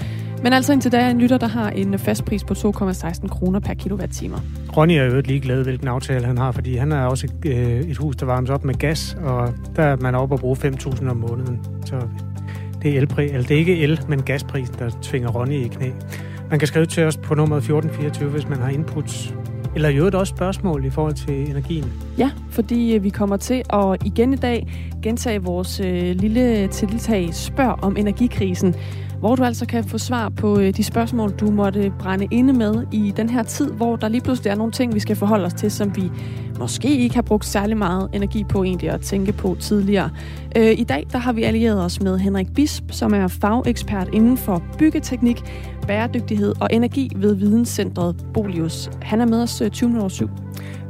Men altså indtil da er en lytter, der har en fast pris på 2,16 kroner per kilowatt-timer. Ronny er jo ikke ligeglad, hvilken aftale han har, fordi han har også et, øh, et hus, der varmes op med gas, og der er man oppe at bruge 5.000 om måneden. Så det er, elpri, eller det er ikke el, men gasprisen, der tvinger Ronny i knæ. Man kan skrive til os på nummer 1424, hvis man har input eller jo også spørgsmål i forhold til energien. Ja, fordi øh, vi kommer til at igen i dag gentage vores øh, lille tiltag Spørg om energikrisen hvor du altså kan få svar på øh, de spørgsmål, du måtte brænde inde med i den her tid, hvor der lige pludselig er nogle ting, vi skal forholde os til, som vi måske ikke har brugt særlig meget energi på egentlig at tænke på tidligere. Øh, I dag der har vi allieret os med Henrik Bisp, som er fagekspert inden for byggeteknik, bæredygtighed og energi ved Videnscentret Bolius. Han er med os øh, 20 minutter 7.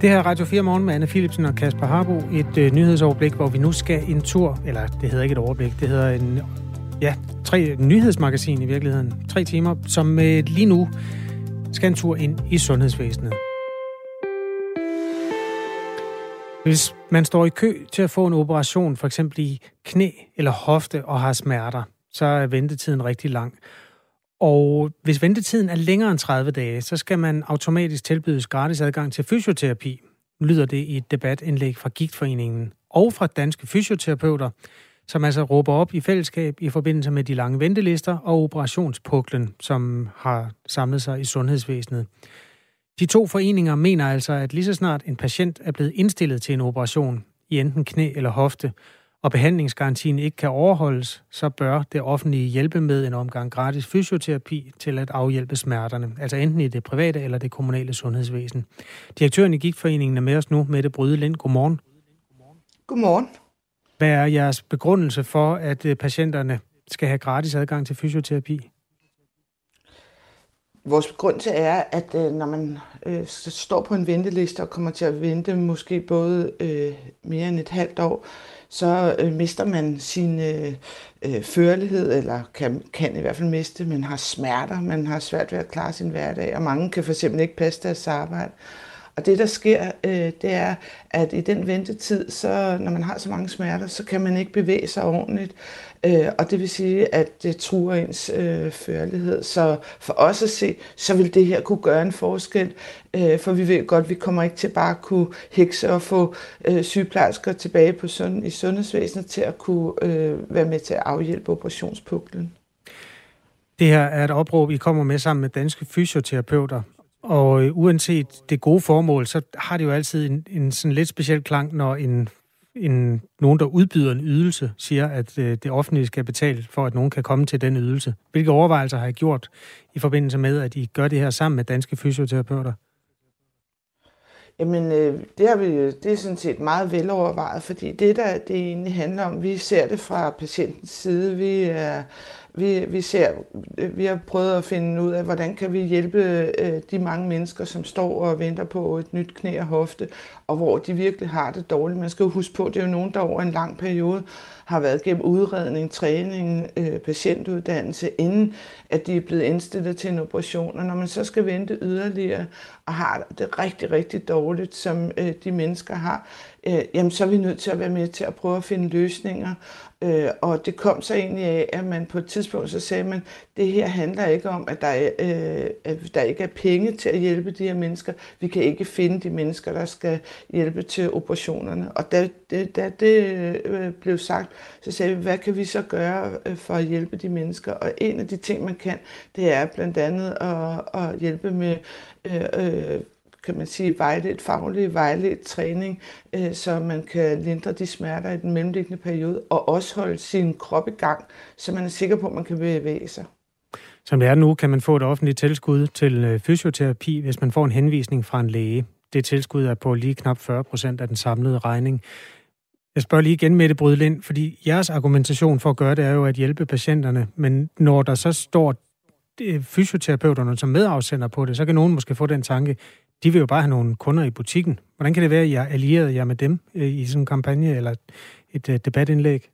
Det her er Radio 4 Morgen med Anne Philipsen og Kasper Harbo. Et øh, nyhedsoverblik, hvor vi nu skal en tur, eller det hedder ikke et overblik, det hedder en ja, tre nyhedsmagasin i virkeligheden. Tre timer, som øh, lige nu skal en tur ind i sundhedsvæsenet. Hvis man står i kø til at få en operation, for eksempel i knæ eller hofte og har smerter, så er ventetiden rigtig lang. Og hvis ventetiden er længere end 30 dage, så skal man automatisk tilbydes gratis adgang til fysioterapi, lyder det i et debatindlæg fra Gigtforeningen og fra Danske Fysioterapeuter, som altså råber op i fællesskab i forbindelse med de lange ventelister og operationspuklen, som har samlet sig i sundhedsvæsenet. De to foreninger mener altså, at lige så snart en patient er blevet indstillet til en operation i enten knæ eller hofte, og behandlingsgarantien ikke kan overholdes, så bør det offentlige hjælpe med en omgang gratis fysioterapi til at afhjælpe smerterne, altså enten i det private eller det kommunale sundhedsvæsen. Direktøren i Gigtforeningen er med os nu, Mette Bryde Lind. Godmorgen. Godmorgen. Hvad er jeres begrundelse for, at øh, patienterne skal have gratis adgang til fysioterapi? Vores begrundelse er, at øh, når man øh, står på en venteliste og kommer til at vente måske både øh, mere end et halvt år, så øh, mister man sin øh, øh, førlighed, eller kan, kan i hvert fald miste, man har smerter, man har svært ved at klare sin hverdag, og mange kan for eksempel ikke passe deres arbejde. Og det, der sker, øh, det er, at i den ventetid, så når man har så mange smerter, så kan man ikke bevæge sig ordentligt. Øh, og det vil sige, at det truer ens øh, førlighed. Så for os at se, så vil det her kunne gøre en forskel. Øh, for vi ved godt, at vi kommer ikke til bare at kunne hekse og få øh, sygeplejersker tilbage på sund, i sundhedsvæsenet til at kunne øh, være med til at afhjælpe operationspuklen. Det her er et opråb, I kommer med sammen med danske fysioterapeuter. Og øh, uanset det gode formål, så har det jo altid en, en sådan lidt speciel klang, når en, en, nogen, der udbyder en ydelse, siger, at øh, det offentlige skal betale for, at nogen kan komme til den ydelse. Hvilke overvejelser har I gjort i forbindelse med, at I gør det her sammen med danske fysioterapeuter? Jamen, øh, det, har vi, det er sådan set meget velovervejet, fordi det, der det egentlig handler om, vi ser det fra patientens side. Vi er vi, vi, ser, vi har prøvet at finde ud af, hvordan kan vi hjælpe øh, de mange mennesker, som står og venter på et nyt knæ og hofte, og hvor de virkelig har det dårligt. Man skal jo huske på, at det er jo nogen, der over en lang periode har været gennem udredning, træning, øh, patientuddannelse, inden at de er blevet indstillet til en operation. Og når man så skal vente yderligere og har det rigtig, rigtig dårligt, som øh, de mennesker har, øh, jamen så er vi nødt til at være med til at prøve at finde løsninger. Øh, og det kom så egentlig af, at man på et tidspunkt så sagde man, det her handler ikke om, at der, er, øh, at der ikke er penge til at hjælpe de her mennesker. Vi kan ikke finde de mennesker, der skal hjælpe til operationerne. Og da det, da det øh, blev sagt, så sagde vi, hvad kan vi så gøre øh, for at hjælpe de mennesker? Og en af de ting, man kan, det er blandt andet at, at hjælpe med øh, øh, kan man sige, vejledt, faglig vejledt træning, øh, så man kan lindre de smerter i den mellemliggende periode, og også holde sin krop i gang, så man er sikker på, at man kan bevæge sig. Som det er nu, kan man få et offentligt tilskud til øh, fysioterapi, hvis man får en henvisning fra en læge. Det tilskud er på lige knap 40 procent af den samlede regning. Jeg spørger lige igen, Mette Brydlind, fordi jeres argumentation for at gøre det er jo at hjælpe patienterne, men når der så står øh, fysioterapeuterne som medafsender på det, så kan nogen måske få den tanke, de vil jo bare have nogle kunder i butikken. Hvordan kan det være, at jeg allierede jer med dem øh, i sådan en kampagne eller et, øh, debatindlæg?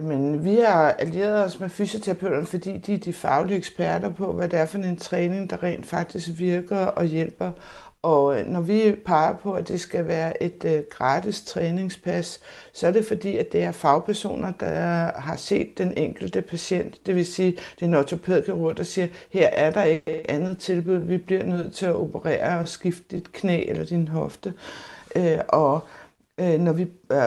Men vi har allieret os med fysioterapeuterne, fordi de er de faglige eksperter på, hvad det er for en træning, der rent faktisk virker og hjælper. Og øh, når vi peger på, at det skal være et øh, gratis træningspas, så er det fordi, at det er fagpersoner, der har set den enkelte patient. Det vil sige, det er en ortopædkirurg, der siger, her er der ikke andet tilbud. Vi bliver nødt til at operere og skifte dit knæ eller din hofte. Øh, og øh, når vi øh,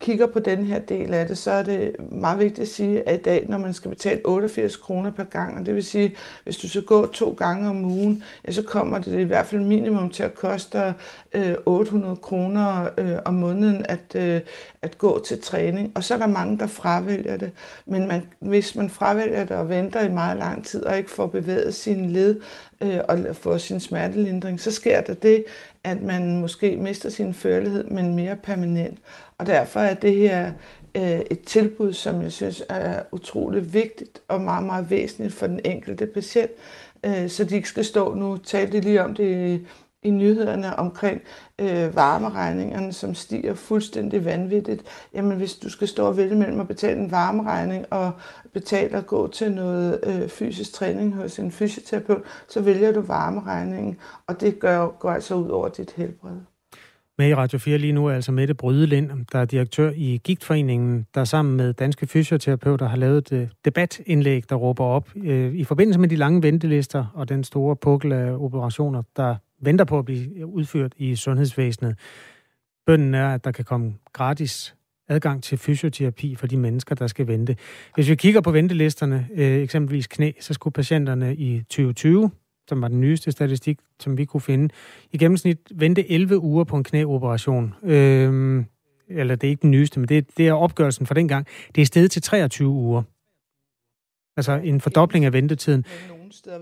kigger på den her del af det, så er det meget vigtigt at sige, at i dag, når man skal betale 88 kroner per gang, og det vil sige, hvis du skal gå to gange om ugen, ja, så kommer det i hvert fald minimum til at koste øh, 800 kroner øh, om måneden at, øh, at gå til træning. Og så er der mange, der fravælger det. Men man, hvis man fravælger det og venter i meget lang tid og ikke får bevæget sin led øh, og får sin smertelindring, så sker der det, at man måske mister sin førlighed, men mere permanent. Og derfor er det her øh, et tilbud, som jeg synes er utrolig vigtigt og meget, meget væsentligt for den enkelte patient, øh, så de ikke skal stå nu, talte lige om det i nyhederne omkring øh, varmeregningerne, som stiger fuldstændig vanvittigt. Jamen hvis du skal stå og vælge mellem at betale en varmeregning og betale at gå til noget øh, fysisk træning hos en fysioterapeut, så vælger du varmeregningen, og det gør, går altså ud over dit helbred. Med i Radio 4 lige nu er altså Mette Brydelind, der er direktør i Gigtforeningen, der sammen med danske fysioterapeuter har lavet et øh, debatindlæg, der råber op øh, i forbindelse med de lange ventelister og den store pukkel af operationer, der venter på at blive udført i sundhedsvæsenet. Bønden er, at der kan komme gratis adgang til fysioterapi for de mennesker, der skal vente. Hvis vi kigger på ventelisterne, øh, eksempelvis knæ, så skulle patienterne i 2020, som var den nyeste statistik, som vi kunne finde, i gennemsnit vente 11 uger på en knæoperation. Øh, eller det er ikke den nyeste, men det, det er opgørelsen fra dengang. Det er steget til 23 uger. Altså en fordobling af ventetiden. Nogle steder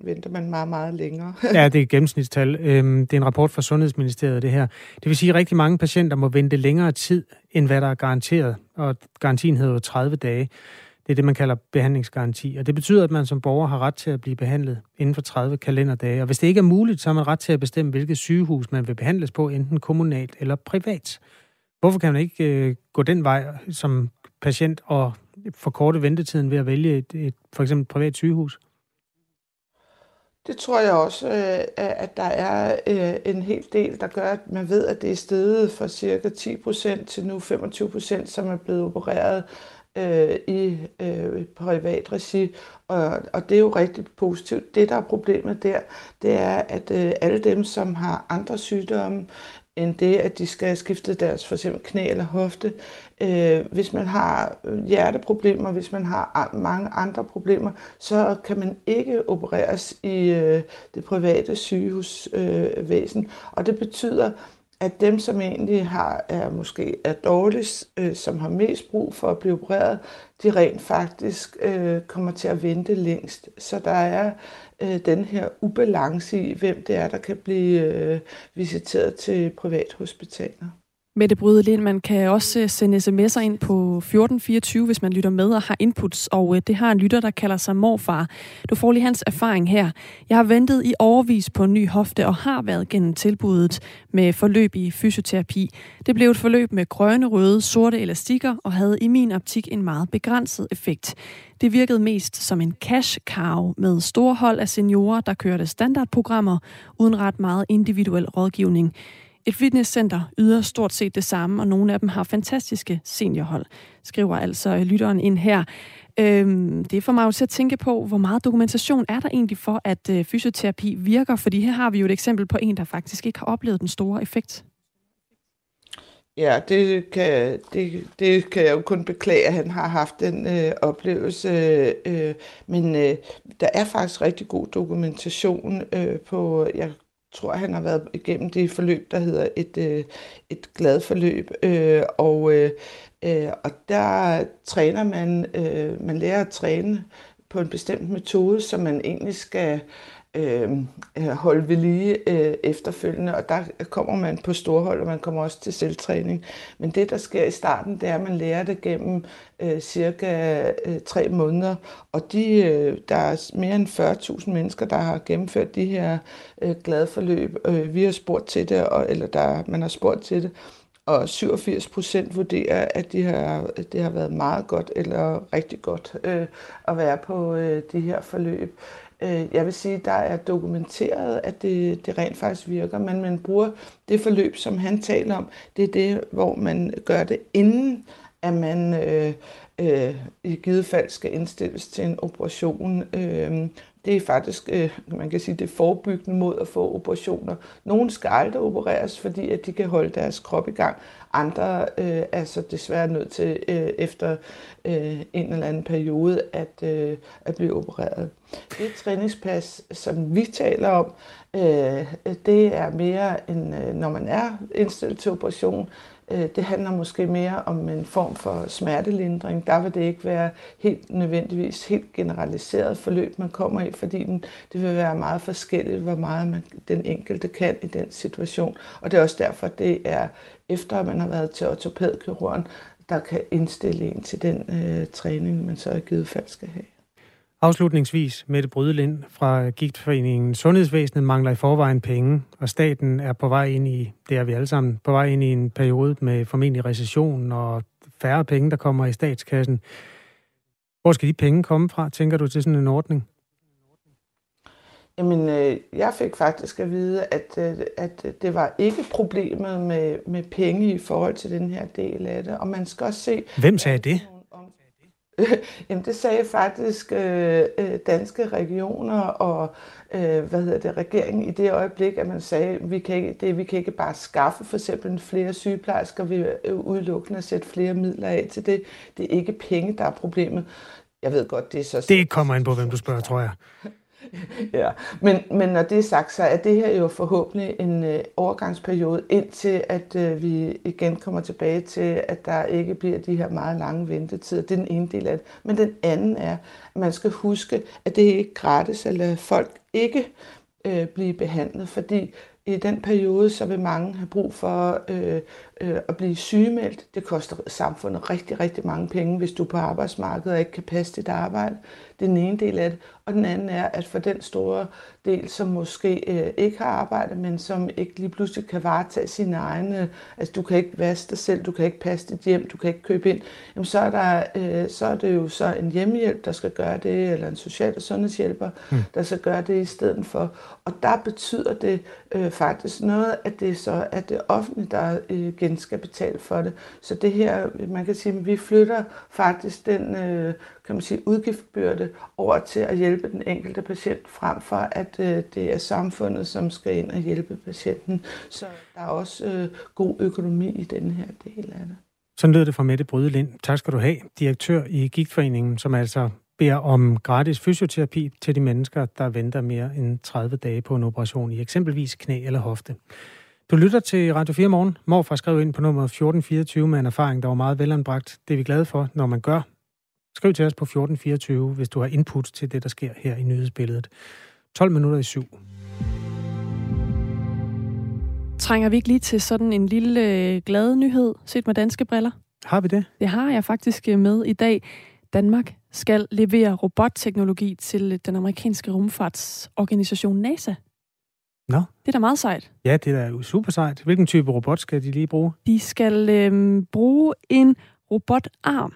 venter man meget, meget længere. ja, det er et gennemsnitstal. Øhm, det er en rapport fra Sundhedsministeriet, det her. Det vil sige, at rigtig mange patienter må vente længere tid, end hvad der er garanteret. Og garantien hedder jo 30 dage. Det er det, man kalder behandlingsgaranti. Og det betyder, at man som borger har ret til at blive behandlet inden for 30 kalenderdage. Og hvis det ikke er muligt, så har man ret til at bestemme, hvilket sygehus man vil behandles på, enten kommunalt eller privat. Hvorfor kan man ikke øh, gå den vej som patient og forkorte ventetiden ved at vælge et, et for eksempel et privat sygehus? Det tror jeg også, øh, at der er øh, en hel del, der gør, at man ved, at det er steget fra cirka 10% til nu 25%, som er blevet opereret øh, i øh, privat regi. Og, og det er jo rigtig positivt. Det, der er problemet der, det er, at alle dem, som har andre sygdomme, end det, at de skal skifte deres for eksempel knæ eller hofte. Øh, hvis man har hjerteproblemer, hvis man har mange andre problemer, så kan man ikke opereres i øh, det private sygehusvæsen. Øh, og det betyder, at dem, som egentlig har, er måske er dårligst, øh, som har mest brug for at blive opereret, de rent faktisk øh, kommer til at vente længst. Så der er øh, den her ubalance i, hvem det er, der kan blive øh, visiteret til privathospitaler. Mette Bryde man kan også øh, sende sms'er ind på 1424, hvis man lytter med og har inputs, og øh, det har en lytter, der kalder sig morfar. Du får lige hans erfaring her. Jeg har ventet i overvis på en ny hofte og har været gennem tilbuddet med forløb i fysioterapi. Det blev et forløb med grønne, røde, sorte elastikker og havde i min optik en meget begrænset effekt. Det virkede mest som en cash cow med store hold af seniorer, der kørte standardprogrammer uden ret meget individuel rådgivning. Et fitnesscenter yder stort set det samme, og nogle af dem har fantastiske seniorhold, skriver altså øh, lytteren ind her. Øhm, det får mig jo til at tænke på, hvor meget dokumentation er der egentlig for, at øh, fysioterapi virker? Fordi her har vi jo et eksempel på en, der faktisk ikke har oplevet den store effekt. Ja, det kan, det, det kan jeg jo kun beklage, at han har haft den øh, oplevelse. Øh, men øh, der er faktisk rigtig god dokumentation øh, på, jeg tror, han har været igennem det forløb, der hedder et, øh, et glad forløb. Øh, og, øh, øh, og der træner man, øh, man lærer at træne på en bestemt metode, som man egentlig skal øh, øh, holde ved lige øh, efterfølgende, og der kommer man på storhold, og man kommer også til selvtræning. Men det, der sker i starten, det er, at man lærer det gennem øh, cirka øh, tre måneder, og de, øh, der er mere end 40.000 mennesker, der har gennemført de her øh, glade forløb. Øh, vi har spurgt til det, og, eller der, man har spurgt til det, og 87 procent vurderer, at de har, det har været meget godt eller rigtig godt øh, at være på øh, de her forløb. Øh, jeg vil sige, der er dokumenteret, at det, det rent faktisk virker, men man bruger det forløb, som han taler om, det er det, hvor man gør det inden, at man øh, øh, i givet fald skal indstilles til en operation, øh, det er faktisk, øh, man kan sige, det forebyggende mod at få operationer. Nogle skal aldrig opereres, fordi at de kan holde deres krop i gang. Andre øh, er så desværre nødt til øh, efter øh, en eller anden periode at, øh, at blive opereret. Det træningspas, som vi taler om, øh, det er mere end øh, når man er indstillet til operation, Øh, det handler måske mere om en form for smertelindring. Der vil det ikke være helt nødvendigvis helt generaliseret forløb, man kommer i, fordi det vil være meget forskelligt, hvor meget man, den enkelte kan i den situation. Og det er også derfor, det er efter, at man har været til ortopædkirurgen, der kan indstille en til den øh, træning, man så i givet fald skal have. Afslutningsvis, Mette Brydelind fra Gigtforeningen. Sundhedsvæsenet mangler i forvejen penge, og staten er på vej ind i, det er vi alle sammen, på vej ind i en periode med formentlig recession og færre penge, der kommer i statskassen. Hvor skal de penge komme fra, tænker du, til sådan en ordning? Jamen, øh, jeg fik faktisk at vide, at, øh, at det var ikke problemet med, med penge i forhold til den her del af det. Og man skal også se... Hvem sagde det? Jamen, det sagde faktisk øh, øh, danske regioner og øh, hvad hedder det, regeringen i det øjeblik, at man sagde, vi kan ikke, det, vi kan ikke bare skaffe for eksempel flere sygeplejersker, vi øh, udelukkende at sætte flere midler af til det. Det er ikke penge, der er problemet. Jeg ved godt, det er så... Det kommer ind på, hvem du spørger, tror jeg. ja, men, men når det er sagt, så er det her jo forhåbentlig en øh, overgangsperiode, indtil at øh, vi igen kommer tilbage til, at der ikke bliver de her meget lange ventetider. Det er den ene del af det. Men den anden er, at man skal huske, at det er ikke gratis at lade folk ikke øh, blive behandlet, fordi i den periode, så vil mange have brug for øh, øh, at blive sygemeldt. Det koster samfundet rigtig, rigtig mange penge, hvis du er på arbejdsmarkedet og ikke kan passe dit arbejde. Det er den ene del af det. Og den anden er, at for den store del, som måske øh, ikke har arbejde, men som ikke lige pludselig kan varetage sine egne, altså du kan ikke vaske dig selv, du kan ikke passe dit hjem, du kan ikke købe ind, jamen så er, der, øh, så er det jo så en hjemmehjælp, der skal gøre det, eller en social- og sundhedshjælper, mm. der skal gøre det i stedet for. Og der betyder det øh, faktisk noget, at det så er det offentlige, der øh, igen skal betale for det. Så det her, man kan sige, at vi flytter faktisk den øh, kan man sige, udgiftbyrde over til at hjælpe den enkelte patient, frem for at øh, det er samfundet, som skal ind og hjælpe patienten. Så der er også øh, god økonomi i den her del af det. Sådan lød det fra Mette Brydelind. Tak skal du have, direktør i Gigtforeningen, som altså beder om gratis fysioterapi til de mennesker, der venter mere end 30 dage på en operation i eksempelvis knæ eller hofte. Du lytter til Radio 4 Morgen. Morfar skrev ind på nummer 1424 med en erfaring, der var meget velanbragt. Det er vi glade for, når man gør. Skriv til os på 1424, hvis du har input til det, der sker her i nyhedsbilledet. 12 minutter i syv. Trænger vi ikke lige til sådan en lille øh, glad nyhed, set med danske briller? Har vi det? Det har jeg faktisk øh, med i dag. Danmark skal levere robotteknologi til den amerikanske rumfartsorganisation NASA. Nå. Det er da meget sejt. Ja, det er da super sejt. Hvilken type robot skal de lige bruge? De skal øh, bruge en robotarm.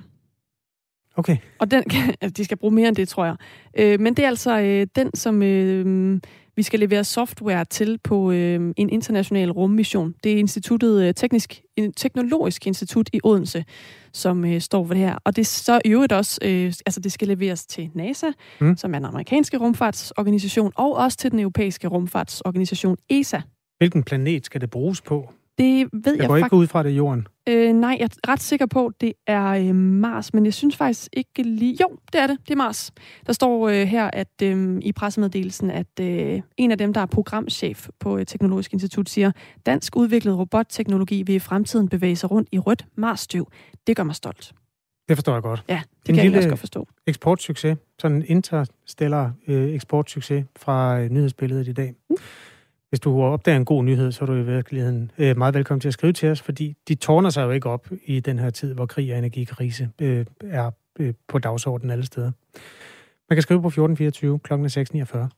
Okay. Og den kan, altså, de skal bruge mere end det, tror jeg. Øh, men det er altså øh, den, som øh, vi skal levere software til på øh, en international rummission. Det er instituttet øh, Teknisk, Teknologisk Institut i Odense, som øh, står for det her. Og det er så i øvrigt også, øh, altså det skal leveres til NASA, mm. som er en amerikanske rumfartsorganisation, og også til den europæiske rumfartsorganisation ESA. Hvilken planet skal det bruges på? Det ved jeg, jeg går ikke ud fra det jorden. Øh, nej, jeg er ret sikker på, at det er øh, Mars, men jeg synes faktisk ikke lige... Jo, det er det. Det er Mars. Der står øh, her at øh, i pressemeddelelsen, at øh, en af dem, der er programchef på øh, Teknologisk Institut, siger, dansk udviklet robotteknologi vil i fremtiden bevæge sig rundt i rødt Mars-støv. Det gør mig stolt. Det forstår jeg godt. Ja, det en kan jeg også godt forstå. eksportsucces, sådan en interstellar øh, eksportsucces fra øh, nyhedsbilledet i dag. Mm. Hvis du opdager en god nyhed, så er du i virkeligheden øh, meget velkommen til at skrive til os, fordi de tårner sig jo ikke op i den her tid, hvor krig og energikrise øh, er øh, på dagsordenen alle steder. Man kan skrive på 1424 kl. 649.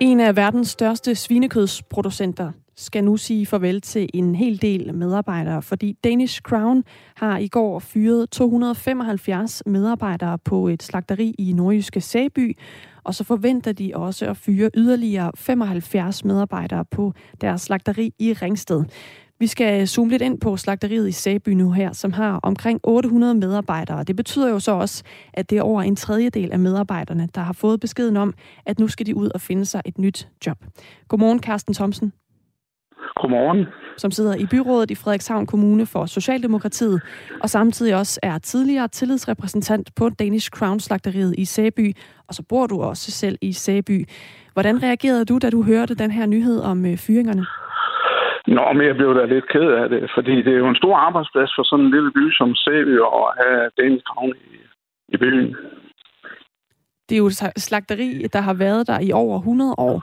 En af verdens største svinekødsproducenter skal nu sige farvel til en hel del medarbejdere, fordi Danish Crown har i går fyret 275 medarbejdere på et slagteri i nordjyske Sæby, og så forventer de også at fyre yderligere 75 medarbejdere på deres slagteri i Ringsted. Vi skal zoome lidt ind på slagteriet i Sæby nu her, som har omkring 800 medarbejdere. Det betyder jo så også, at det er over en tredjedel af medarbejderne, der har fået beskeden om, at nu skal de ud og finde sig et nyt job. Godmorgen, Carsten Thomsen. Godmorgen. Som sidder i byrådet i Frederikshavn Kommune for Socialdemokratiet, og samtidig også er tidligere tillidsrepræsentant på Danish Crown Slagteriet i Sæby, og så bor du også selv i Sæby. Hvordan reagerede du, da du hørte den her nyhed om øh, fyringerne? Nå, men jeg blev da lidt ked af det, fordi det er jo en stor arbejdsplads for sådan en lille by som Sæby at have Danish Crown i, i byen. Det er jo et slagteri, der har været der i over 100 år.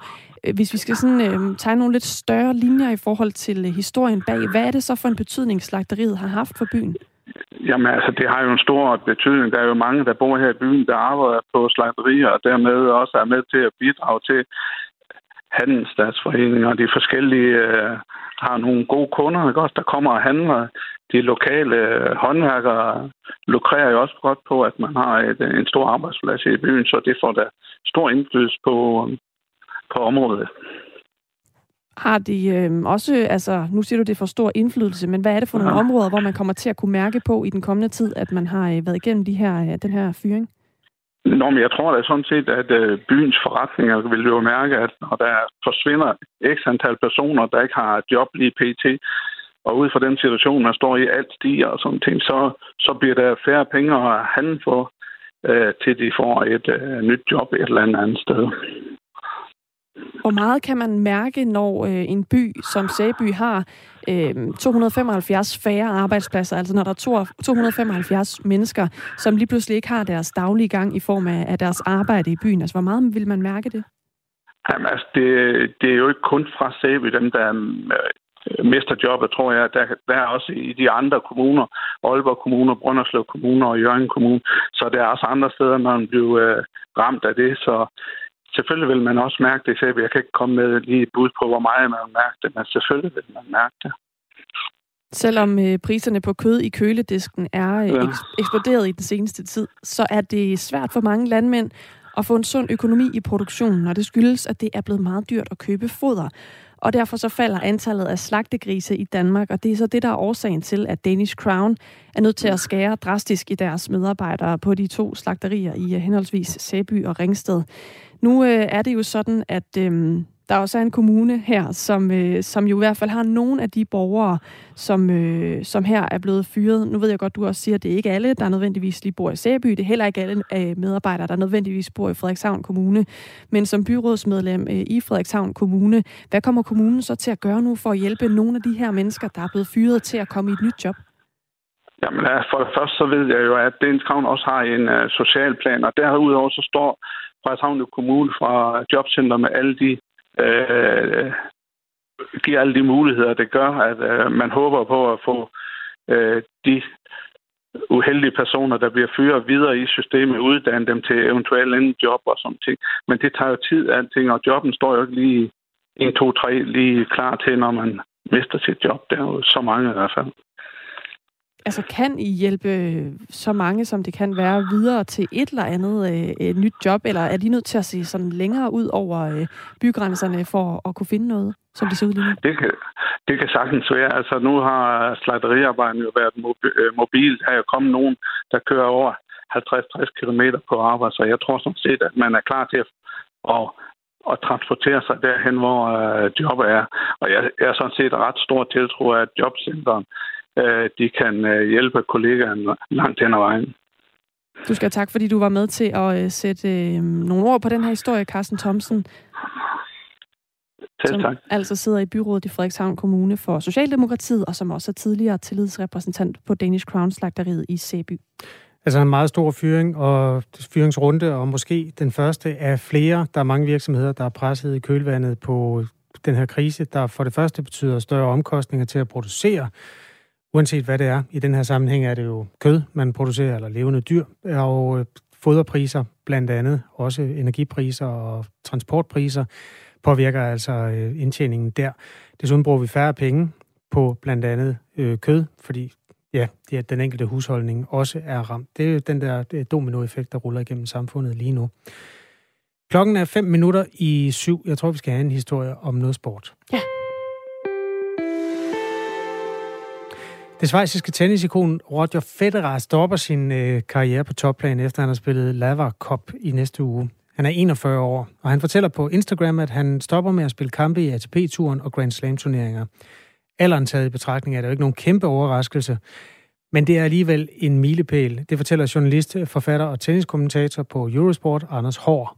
Øh, hvis vi skal sådan, øh, tegne nogle lidt større linjer i forhold til øh, historien bag, hvad er det så for en betydning, slagteriet har haft for byen? Jamen altså, det har jo en stor betydning. Der er jo mange, der bor her i byen, der arbejder på slagterier, og dermed også er med til at bidrage til handelsstatsforeninger, og de forskellige øh, har nogle gode kunder, ikke også, der kommer og handler. De lokale øh, håndværkere lukrerer jo også godt på, at man har et, øh, en stor arbejdsplads i byen, så det får da stor indflydelse på, på området. Har de øh, også, altså nu siger du, det får stor indflydelse, men hvad er det for nogle ja. områder, hvor man kommer til at kunne mærke på i den kommende tid, at man har øh, været igennem de her, øh, den her fyring? Nå, men jeg tror da sådan set, at øh, byens forretninger vil jo mærke, at når der forsvinder x antal personer, der ikke har job lige pt., og ud fra den situation, man står i, alt stiger og sådan ting, så, så bliver der færre penge at handle for, øh, til de får et øh, nyt job et eller andet sted. Hvor meget kan man mærke, når øh, en by som Sæby har øh, 275 færre arbejdspladser, altså når der er 275 mennesker, som lige pludselig ikke har deres daglige gang i form af, af deres arbejde i byen? Altså, hvor meget vil man mærke det? Jamen, altså, det, det er jo ikke kun fra Sæby, dem der øh, mister jobbet, tror jeg. Der, der er også i de andre kommuner, Aalborg Kommune, Brønderslev Kommune og Jørgen Kommune, så der er også andre steder, man bliver øh, ramt af det. Så selvfølgelig vil man også mærke det, så jeg kan ikke komme med lige et bud på, hvor meget man vil mærke det, men selvfølgelig vil man mærke det. Selvom øh, priserne på kød i køledisken er øh, ja. eksploderet i den seneste tid, så er det svært for mange landmænd at få en sund økonomi i produktionen, og det skyldes, at det er blevet meget dyrt at købe foder. Og derfor så falder antallet af slagtegrise i Danmark, og det er så det, der er årsagen til, at Danish Crown er nødt til at skære drastisk i deres medarbejdere på de to slagterier i øh, henholdsvis Sæby og Ringsted. Nu øh, er det jo sådan, at øh, der også er en kommune her, som, øh, som jo i hvert fald har nogle af de borgere, som, øh, som her er blevet fyret. Nu ved jeg godt, du også siger, at det er ikke alle, der nødvendigvis lige bor i Sæby. Det er heller ikke alle øh, medarbejdere, der nødvendigvis bor i Frederikshavn Kommune. Men som byrådsmedlem øh, i Frederikshavn Kommune, hvad kommer kommunen så til at gøre nu for at hjælpe nogle af de her mennesker, der er blevet fyret til at komme i et nyt job? Jamen, øh, for det første så ved jeg jo, at Dens Kravn også har en øh, social plan, og derudover så står Frederikshavn Kommune fra Jobcenter med alle de øh, giver alle de muligheder, det gør, at øh, man håber på at få øh, de uheldige personer, der bliver fyret videre i systemet, uddanne dem til eventuelt en job og sådan ting. Men det tager jo tid, alting, og jobben står jo ikke lige 1, 2, 3 lige klar til, når man mister sit job. Det er jo så mange i hvert fald. Altså, kan I hjælpe så mange, som det kan være, videre til et eller andet øh, nyt job, eller er de nødt til at se sådan længere ud over øh, bygrænserne for at kunne finde noget, som det ser ud lige nu? Det kan, det kan sagtens være. Altså, nu har slagteriarbejderne jo været øh, mobil. Der er jo kommet nogen, der kører over 50-60 km på arbejde, så jeg tror sådan set, at man er klar til at, at, at transportere sig derhen, hvor øh, jobbet er. Og jeg, jeg er sådan set ret stor tiltro af jobcenteren de kan øh, hjælpe kollegaerne langt hen ad vejen. Du skal tak, fordi du var med til at øh, sætte øh, nogle ord på den her historie, Carsten Thomsen. Selv tak. Som altså sidder i byrådet i Frederikshavn Kommune for Socialdemokratiet, og som også er tidligere tillidsrepræsentant på Danish Crown Slagteriet i Sæby. Altså en meget stor fyring og fyringsrunde, og måske den første af flere. Der er mange virksomheder, der er presset i kølvandet på den her krise, der for det første betyder større omkostninger til at producere uanset hvad det er. I den her sammenhæng er det jo kød, man producerer, eller levende dyr, og øh, foderpriser blandt andet, også energipriser og transportpriser, påvirker altså øh, indtjeningen der. Desuden bruger vi færre penge på blandt andet øh, kød, fordi ja, det er, den enkelte husholdning også er ramt. Det er jo den der dominoeffekt, der ruller igennem samfundet lige nu. Klokken er 5 minutter i syv. Jeg tror, vi skal have en historie om noget sport. Ja. Det svejsiske tennisikon Roger Federer stopper sin øh, karriere på topplan, efter han har spillet Lava Cup i næste uge. Han er 41 år, og han fortæller på Instagram, at han stopper med at spille kampe i ATP-turen og Grand Slam-turneringer. Alderen taget i betragtning er det jo ikke nogen kæmpe overraskelse, men det er alligevel en milepæl. Det fortæller journalist, forfatter og tenniskommentator på Eurosport, Anders Hård.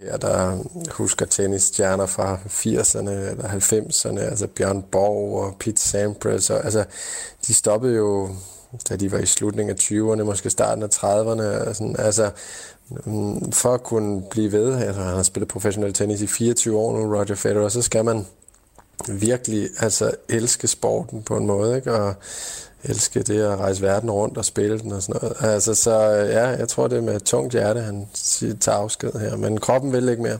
Ja, der husker tennisstjerner fra 80'erne eller 90'erne, altså Bjørn Borg og Pete Sampras. Og, altså, de stoppede jo, da de var i slutningen af 20'erne, måske starten af 30'erne. Og sådan, altså, mm, for at kunne blive ved, altså, han har spillet professionel tennis i 24 år nu, Roger Federer, så skal man virkelig altså, elske sporten på en måde, ikke? Og elske det at rejse verden rundt og spille den og sådan noget. Altså, så ja, jeg tror, det er med tungt hjerte, han tager afsked her. Men kroppen vil ikke mere.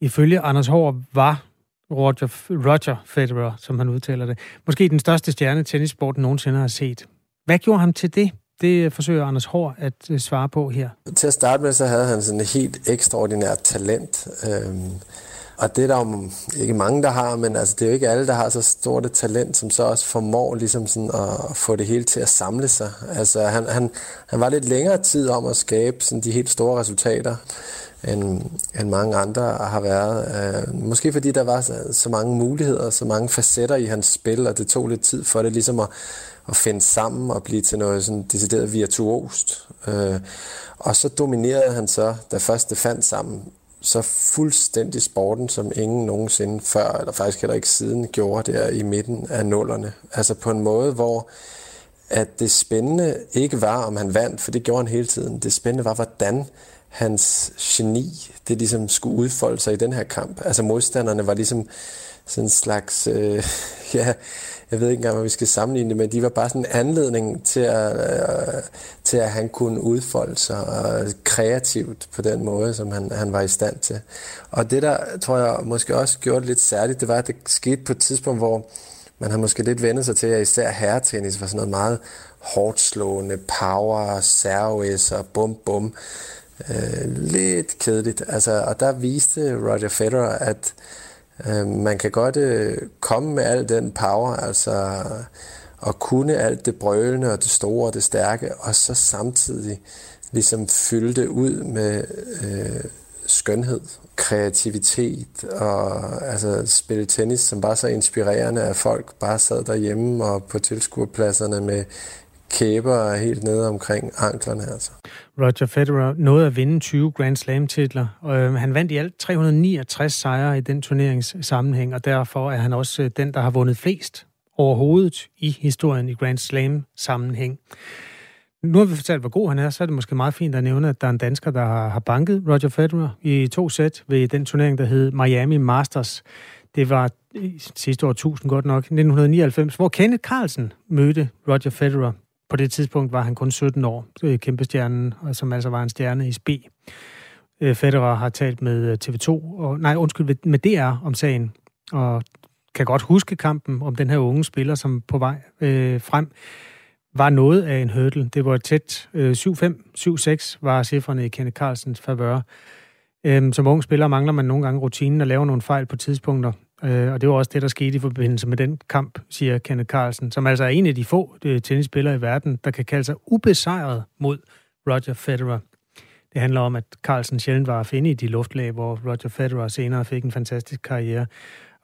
Ifølge Anders Hård var Roger, Roger Federer, som han udtaler det, måske den største stjerne, tennissporten nogensinde har set. Hvad gjorde ham til det? Det forsøger Anders Hård at øh, svare på her. Til at starte med, så havde han sådan et helt ekstraordinært talent. Øhm, og det er der jo ikke mange, der har, men altså, det er jo ikke alle, der har så stort et talent, som så også formår ligesom sådan at få det hele til at samle sig. Altså, han, han, han var lidt længere tid om at skabe sådan de helt store resultater, end, end mange andre har været. Uh, måske fordi der var så, så mange muligheder, så mange facetter i hans spil, og det tog lidt tid for det ligesom at, at finde sammen og blive til noget sådan decideret virtuost. Uh, og så dominerede han så, da først det fandt sammen, så fuldstændig sporten, som ingen nogensinde før, eller faktisk heller ikke siden, gjorde der i midten af nullerne. Altså på en måde, hvor at det spændende ikke var, om han vandt, for det gjorde han hele tiden. Det spændende var, hvordan hans geni, det ligesom skulle udfolde sig i den her kamp. Altså modstanderne var ligesom sådan en slags, øh, ja, jeg ved ikke engang, hvad vi skal sammenligne det med, de var bare sådan en anledning til at, øh, til at han kunne udfolde sig og kreativt på den måde, som han, han var i stand til. Og det der, tror jeg, måske også gjorde det lidt særligt, det var, at det skete på et tidspunkt, hvor man har måske lidt vendt sig til, at især herretennis var sådan noget meget hårdt slående, power, service og bum bum. Øh, lidt kedeligt. Altså, og der viste Roger Federer, at Øh, man kan godt øh, komme med al den power, altså at kunne alt det brølende og det store og det stærke, og så samtidig ligesom fylde det ud med øh, skønhed, kreativitet og altså spille tennis, som bare så inspirerende, at folk bare sad derhjemme og på tilskuerpladserne med kæber helt nede omkring anklerne. Altså. Roger Federer nåede at vinde 20 Grand Slam-titler, øh, han vandt i alt 369 sejre i den turneringssammenhæng, og derfor er han også øh, den, der har vundet flest overhovedet i historien i Grand Slam-sammenhæng. Nu har vi fortalt, hvor god han er, så er det måske meget fint at nævne, at der er en dansker, der har banket Roger Federer i to sæt ved den turnering, der hed Miami Masters. Det var sidste år 1000 godt nok, 1999, hvor Kenneth Carlsen mødte Roger Federer på det tidspunkt var han kun 17 år, øh, kæmpestjernen, som altså var en stjerne i SB. Øh, Federer har talt med øh, TV2, og, nej, undskyld, med DR om sagen, og kan godt huske kampen om den her unge spiller, som på vej øh, frem var noget af en hurdle. Det var tæt øh, 7-5, 7-6 var cifrene i Kenneth Carlsens favør. Øhm, som ung spiller mangler man nogle gange rutinen og laver nogle fejl på tidspunkter. Øh, og det var også det, der skete i forbindelse med den kamp, siger Kenneth Carlsen, som altså er en af de få øh, tennisspillere i verden, der kan kalde sig ubesejret mod Roger Federer. Det handler om, at Carlsen sjældent var at finde i de luftlag, hvor Roger Federer senere fik en fantastisk karriere,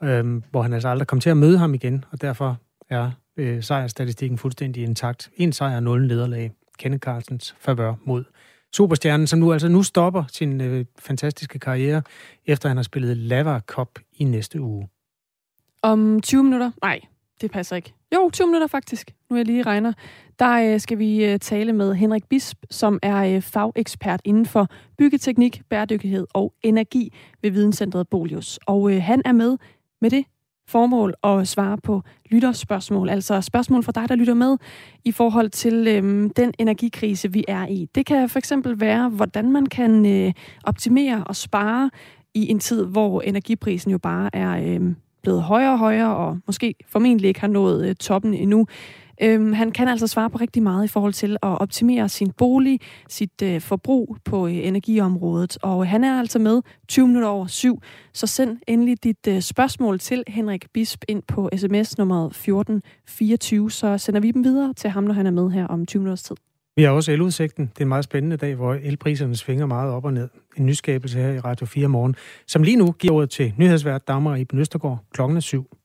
øh, hvor han altså aldrig kom til at møde ham igen, og derfor er øh, sejrstatistikken fuldstændig intakt. En sejr, nul nederlag. Kenneth Carlsens favør mod superstjernen, som nu altså nu stopper sin øh, fantastiske karriere, efter han har spillet Lava Cup i næste uge. Om 20 minutter? Nej, det passer ikke. Jo, 20 minutter faktisk. Nu er jeg lige regner. Der øh, skal vi øh, tale med Henrik Bisp, som er øh, fagekspert inden for byggeteknik, bæredygtighed og energi ved Videnscentret Bolius. Og øh, han er med med det formål at svare på lytterspørgsmål, altså spørgsmål fra dig, der lytter med, i forhold til øhm, den energikrise, vi er i. Det kan for eksempel være, hvordan man kan øh, optimere og spare i en tid, hvor energiprisen jo bare er øh, blevet højere og højere, og måske formentlig ikke har nået øh, toppen endnu. Øhm, han kan altså svare på rigtig meget i forhold til at optimere sin bolig, sit øh, forbrug på øh, energiområdet. Og han er altså med 20 minutter over syv. Så send endelig dit øh, spørgsmål til Henrik Bisp ind på sms nummer 1424, så sender vi dem videre til ham, når han er med her om 20 minutters tid. Vi har også eludsigten. Det er en meget spændende dag, hvor elpriserne svinger meget op og ned. En nyskabelse her i Radio 4 morgen, som lige nu giver ordet til nyhedsvært Dagmar i Østergaard klokken 7.